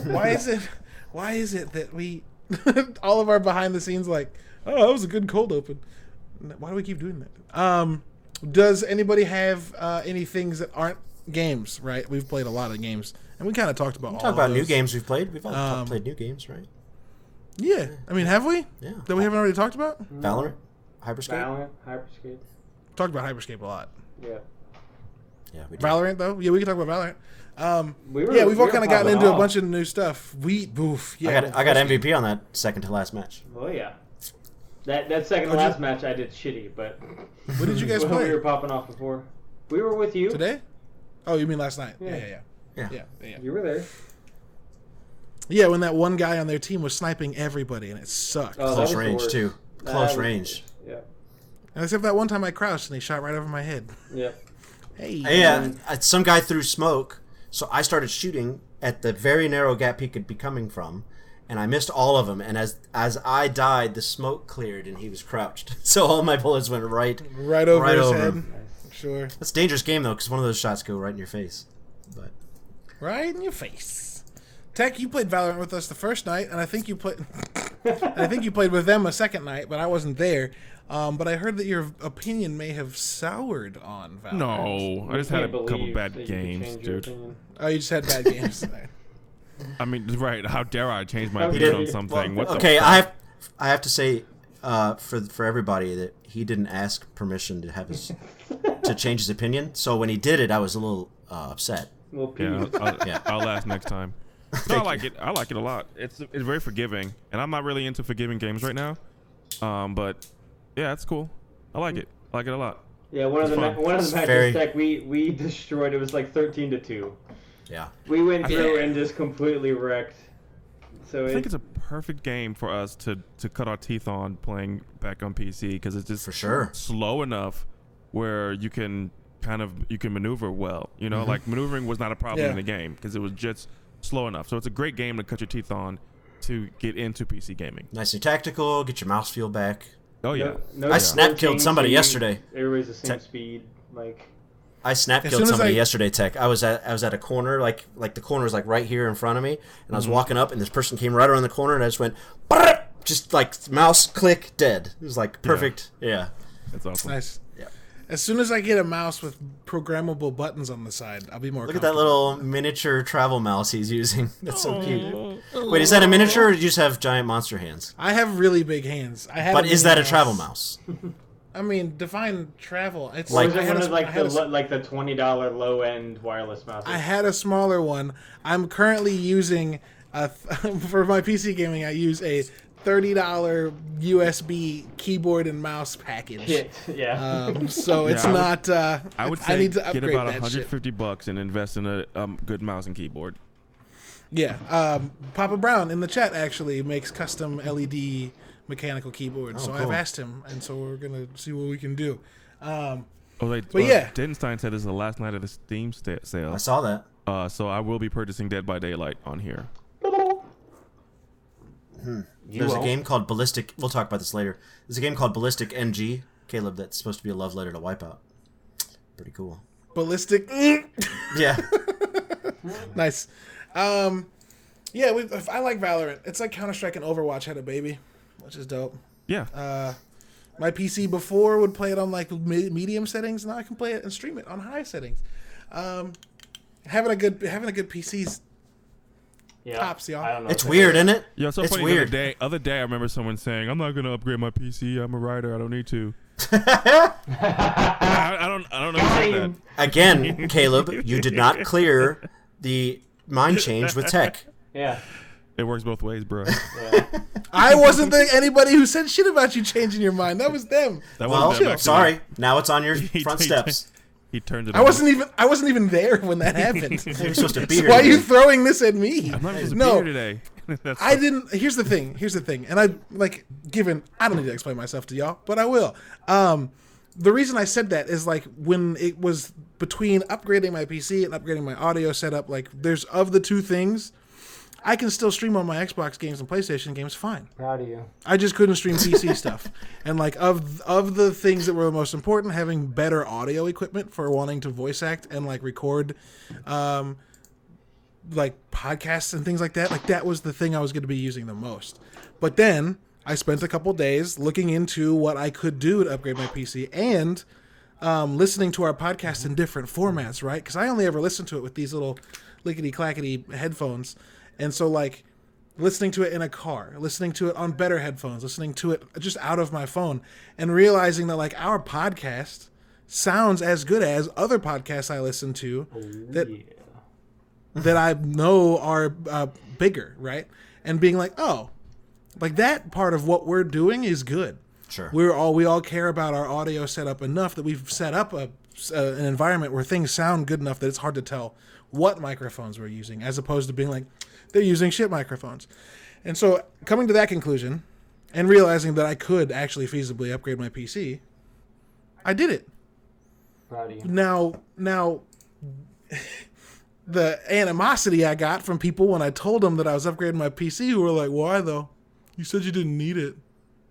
Why is it? Why is it that we all of our behind the scenes like, oh, that was a good cold open. Why do we keep doing that? Um, does anybody have uh, any things that aren't games? Right, we've played a lot of games, and we kind of talked about all Talk of about new games we've played. We've all Um, played new games, right? Yeah, I mean, have we? Yeah. That we haven't already talked about. Valorant, Hyperscape. Valorant, Hyperscape. Talked about Hyperscape a lot. Yeah. Yeah, we did. Valorant though, yeah, we can talk about Valorant. Um, We were- yeah, we've we all kind of gotten popping into a bunch of new stuff. We boof. Yeah, I got I got MVP on that second to last match. Oh yeah. That that second to What'd you- last match I did shitty, but What did you guys play we were popping off before. We were with you. today? Oh, you mean last night? Yeah, Yeah. yeah, yeah. Yeah. Yeah, yeah, yeah. You were there. Yeah, when that one guy on their team was sniping everybody and it sucked. Oh, Close range too. Close was- range. Yeah. And except that one time I crouched and he shot right over my head. Yeah. Hey. Yeah, uh, some guy threw smoke, so I started shooting at the very narrow gap he could be coming from, and I missed all of them. And as as I died, the smoke cleared and he was crouched, so all my bullets went right. Right over Right his over head. him. Sure. That's a dangerous game though, because one of those shots go right in your face. But Right in your face. Tech, you played Valorant with us the first night, and I think you played. I think you played with them a second night, but I wasn't there. Um, but I heard that your opinion may have soured on Valorant. No, I just had a couple bad that you could games, dude. opinion. Oh, you just had bad games. I mean, right? How dare I change my opinion on something? Well, what the okay, fuck? I have I have to say uh, for for everybody that he didn't ask permission to have his to change his opinion. So when he did it, I was a little uh, upset. Well, Yeah, I'll, Yeah. I'll ask next time. No, I like it. I like it a lot. It's it's very forgiving, and I'm not really into forgiving games right now. Um, but yeah, it's cool. I like it. I like it a lot. yeah, one of the ma- one of the matches very- tech we we destroyed. It was like thirteen to two. Yeah. We went through Yeah. and just completely wrecked. So I it, think it's a perfect game for us to to cut our teeth on playing back on PC because it's just For sure. slow enough where you can kind of you can maneuver well. You know, mm-hmm. like maneuvering was not a problem Yeah. in the game because it was just slow enough. So it's a great game to cut your teeth on to get into PC gaming. Nice and tactical. Get your mouse feel back. Oh yeah. no, no I snap killed somebody so yesterday. Everybody's the same Tech- speed. Like I snap As killed somebody I- yesterday. Tech. I was at I was at a corner like like the corner was like right here in front of me, and Mm-hmm. I was walking up, and this person came right around the corner, and I just went, just like mouse click dead. It was like perfect. Yeah. That's awesome. nice. Yeah. As soon as I get a mouse with programmable buttons on the side, I'll be more. Look at that little miniature travel mouse he's using. That's so cute. Wait, is that a miniature or do you just have giant monster hands? I have really big hands. I have. But is that a travel mouse? I mean, define travel. It's Like- I had one a- of like the a- lo- like the twenty dollar low end wireless mouse? I had a smaller one. I'm currently using a for my PC gaming. I use a thirty dollar USB keyboard and mouse package. Yeah. yeah. Um, so it's I would- not. uh, I would say need to get about that shit. 150 bucks and invest in a um, good mouse and keyboard. Yeah, um, Papa Brown in the chat actually makes custom LED mechanical keyboards. so I've asked him, and so we're gonna see what we can do. Um, Oh, wait, But uh, yeah. Denstein said this is the last night of the Steam sta- sale. I saw that. Uh, so I will be purchasing Dead by Daylight on here. You There's a won't. game called Ballistic. We'll talk about this later. There's a game called Ballistic NG, Caleb. That's supposed to be a love letter to Wipeout. Pretty cool. ballistic, Yeah. nice. Um, yeah, we, I like Valorant. It's like Counter Strike and Overwatch had a baby, which is dope. Yeah. Uh, my PC before would play it on like medium settings. Now I can play it and stream it on high settings. Um, having a good having a good PC's Yeah. tops, y'all. I don't know. it's weird, isn't it? Yeah, so it's funny. weird. The other day, other day, I remember someone saying, "I'm not gonna upgrade my PC. I'm a writer. I don't need to." I, I don't. I don't know. Who that. Again, Caleb, you did not clear the mind change with tech. Yeah. It works both ways, bro. Yeah. I wasn't the anybody who said shit about you changing your mind. That was them. That Well, wasn't them, actually. sorry. Now it's on your He- front he- steps. He turned it. I on. wasn't even I wasn't even there when that happened. You're supposed to be So here. why are you throwing this at me? I'm not supposed to no, be here today. I didn't. Here's the thing. Here's the thing. And I like given. I don't need to explain myself to y'all, but I will. Um, the reason I said that is like when it was between upgrading my PC and upgrading my audio setup. Like, there's of the two things, I can still stream on my Xbox games and PlayStation games fine. Proud of you. I just couldn't stream PC stuff. And like of of the things that were the most important, having better audio equipment for wanting to voice act and like record um like podcasts and things like that, like that was the thing I was going to be using the most. But then I spent a couple days looking into what I could do to upgrade my PC and um, listening to our podcast in different formats, right? Because I only ever listen to it with these little lickety clackety headphones, and so like listening to it in a car, listening to it on better headphones, listening to it just out of my phone, and realizing that like our podcast sounds as good as other podcasts I listen to that Yeah. that I know are uh, bigger, right? And being like, oh, like that part of what we're doing is good. Sure. We're all we all care about our audio setup enough that we've set up a, uh, an environment where things sound good enough that it's hard to tell what microphones we're using, as opposed to being like they're using shit microphones. And so coming to that conclusion and realizing that I could actually feasibly upgrade my PC, I did it Proud of you. now now the animosity I got from people when I told them that I was upgrading my PC who were like, "Why though? You said you didn't need it."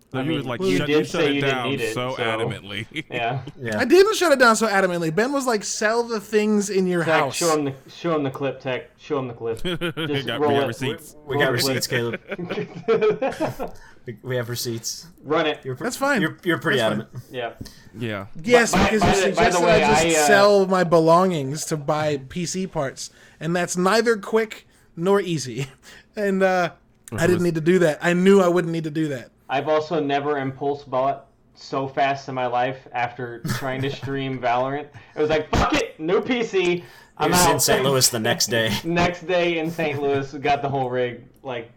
So I you mean, was like, you shut, did you shut say it you didn't down need it, so so- adamantly. Yeah. Yeah. I didn't shut it down so adamantly. Ben was like, "Sell the things in your Tech, house." show him the show him the clip. Tech, show him the clip. Just got, roll we got receipts. We Roll got receipts, Caleb. We- We have receipts. Run it. You're, That's fine. You're, you're pretty That's fine. adamant. Yeah. Yeah. yes, By- because by you the- by the suggested way, I just I, uh, sell my belongings to buy PC parts, and that's neither quick nor easy. And uh, I didn't need to do that. I knew I wouldn't need to do that. I've also never impulse bought so fast in my life after trying to stream Valorant. It was like, fuck it, new PC. I I'm out. in St. Louis the next day. Next day in St. Louis, got the whole rig. Like,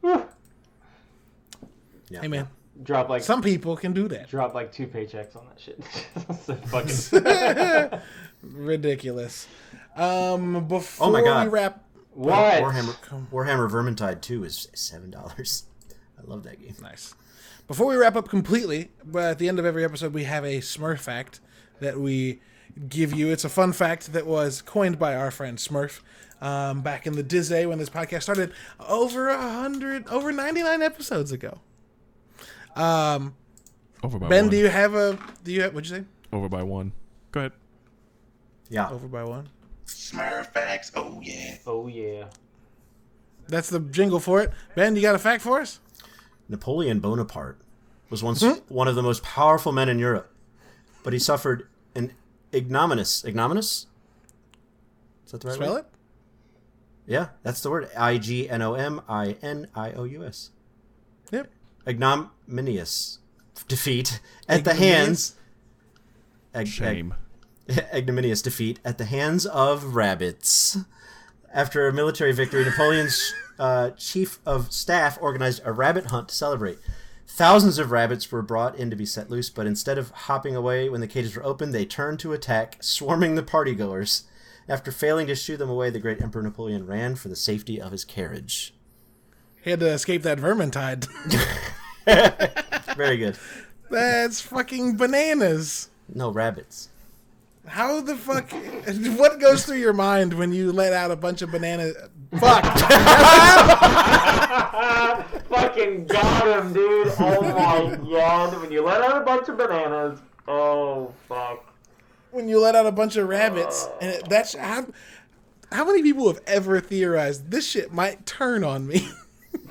whew, Yeah. Hey man, drop like some people can do that. Drop like two paychecks on that shit. so fuck it. Ridiculous. Um, before Oh my God. we wrap, What? Warhammer, Warhammer Vermintide 2 is $7. I love that game. Nice. Before we wrap up completely, but at the end of every episode, we have a Smurf fact that we give you. It's a fun fact that was coined by our friend Smurf um, back in the Dizay when this podcast started over a hundred, over ninety nine episodes ago. Um, Over by ben, one. do you have a? Do you have? What'd you say? Over by one. Go ahead. Yeah. Over by one. Smurf facts. oh yeah. Oh yeah. That's the jingle for it. Ben, you got a fact for us? Napoleon Bonaparte was once Hmm? one of the most powerful men in Europe, but he suffered an ignominious ignominious. Is that the right Spell word? it. Yeah, that's the word. I G N O M I N I O U S. Yep. Ignominious defeat at the hands. Ig- Shame. ig- ignominious defeat at the hands of rabbits. After a military victory, Napoleon's uh, chief of staff organized a rabbit hunt to celebrate. Thousands of rabbits were brought in to be set loose, but instead of hopping away when the cages were opened, they turned to attack, swarming the partygoers. After failing to shoo them away, the great Emperor Napoleon ran for the safety of his carriage. He had to escape that vermintide. Very good. That's fucking bananas. No rabbits. How the fuck? What goes through your mind when you let out a bunch of bananas? Fuck. Fucking got him, dude. Oh my god. When you let out a bunch of bananas. Oh, fuck. when you let out a bunch of rabbits, and it, that's how. How many people have ever theorized this shit might turn on me?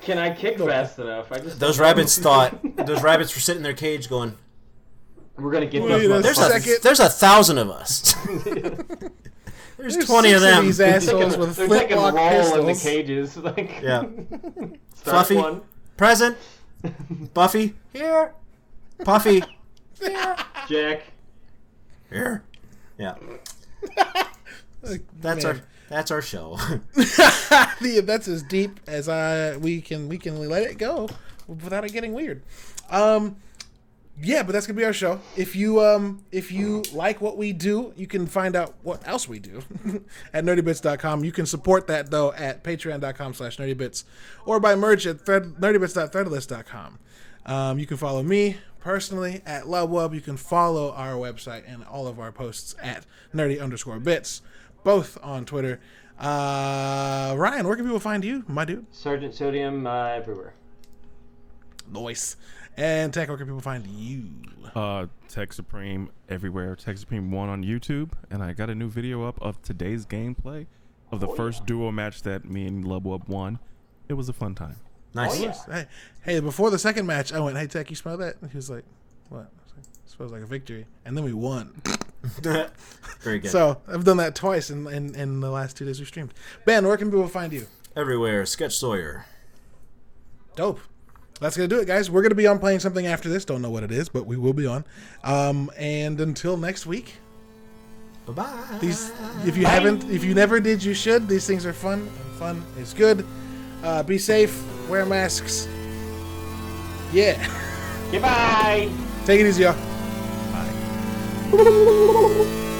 Can I kick fast enough? I just Those rabbits thought those rabbits were sitting in their cage going, we're gonna get Wait those a "There's motherfuckers. a Second. there's a thousand of us. there's, There's twenty of six them." These They're assholes taking, with they're taking flintlock roll in the cages. Like, Yeah. start Fluffy. one. Present. Buffy here. Puffy here. Jack. here. Yeah. That's man. our that's our show. The- that's as deep as I we can we can let it go without it getting weird. Um, yeah, but that's gonna be our show. If you um if you like what we do, you can find out what else we do at nerdybits.com. You can support that though at patreon.com slash nerdybits or by merch at thread, nerdybits.threadless.com. Um, you can follow me personally at LoveWub. You can follow our website and all of our posts at nerdy underscore bits, both on Twitter. Uh, Ryan, where can people find you, my dude? Sergeant Sodium uh, everywhere. Noise. And Tech, where can people find you? Uh, Tech Supreme everywhere. Tech Supreme one on YouTube, and I got a new video up of today's gameplay of the first duo match that me and Lubwub won. It was a fun time. Nice. Hey, hey, before the second match, I went, "Hey, Tech, you smell that?" And he was like, "What?" I was like, "It smells like a victory." And then we won. Very good. So I've done that twice in, in in the last two days we streamed. Ben, where can people find you? Everywhere, Sketch Sawyer. Dope. That's gonna do it, guys. We're gonna be on playing something after this. Don't know what it is, but we will be on. Um, and until next week, Bye bye. these if you haven't, if you never did, you should. These things are fun. And fun is good. Uh, be safe. Wear masks. Yeah. Goodbye. Take it easy, y'all. Bye.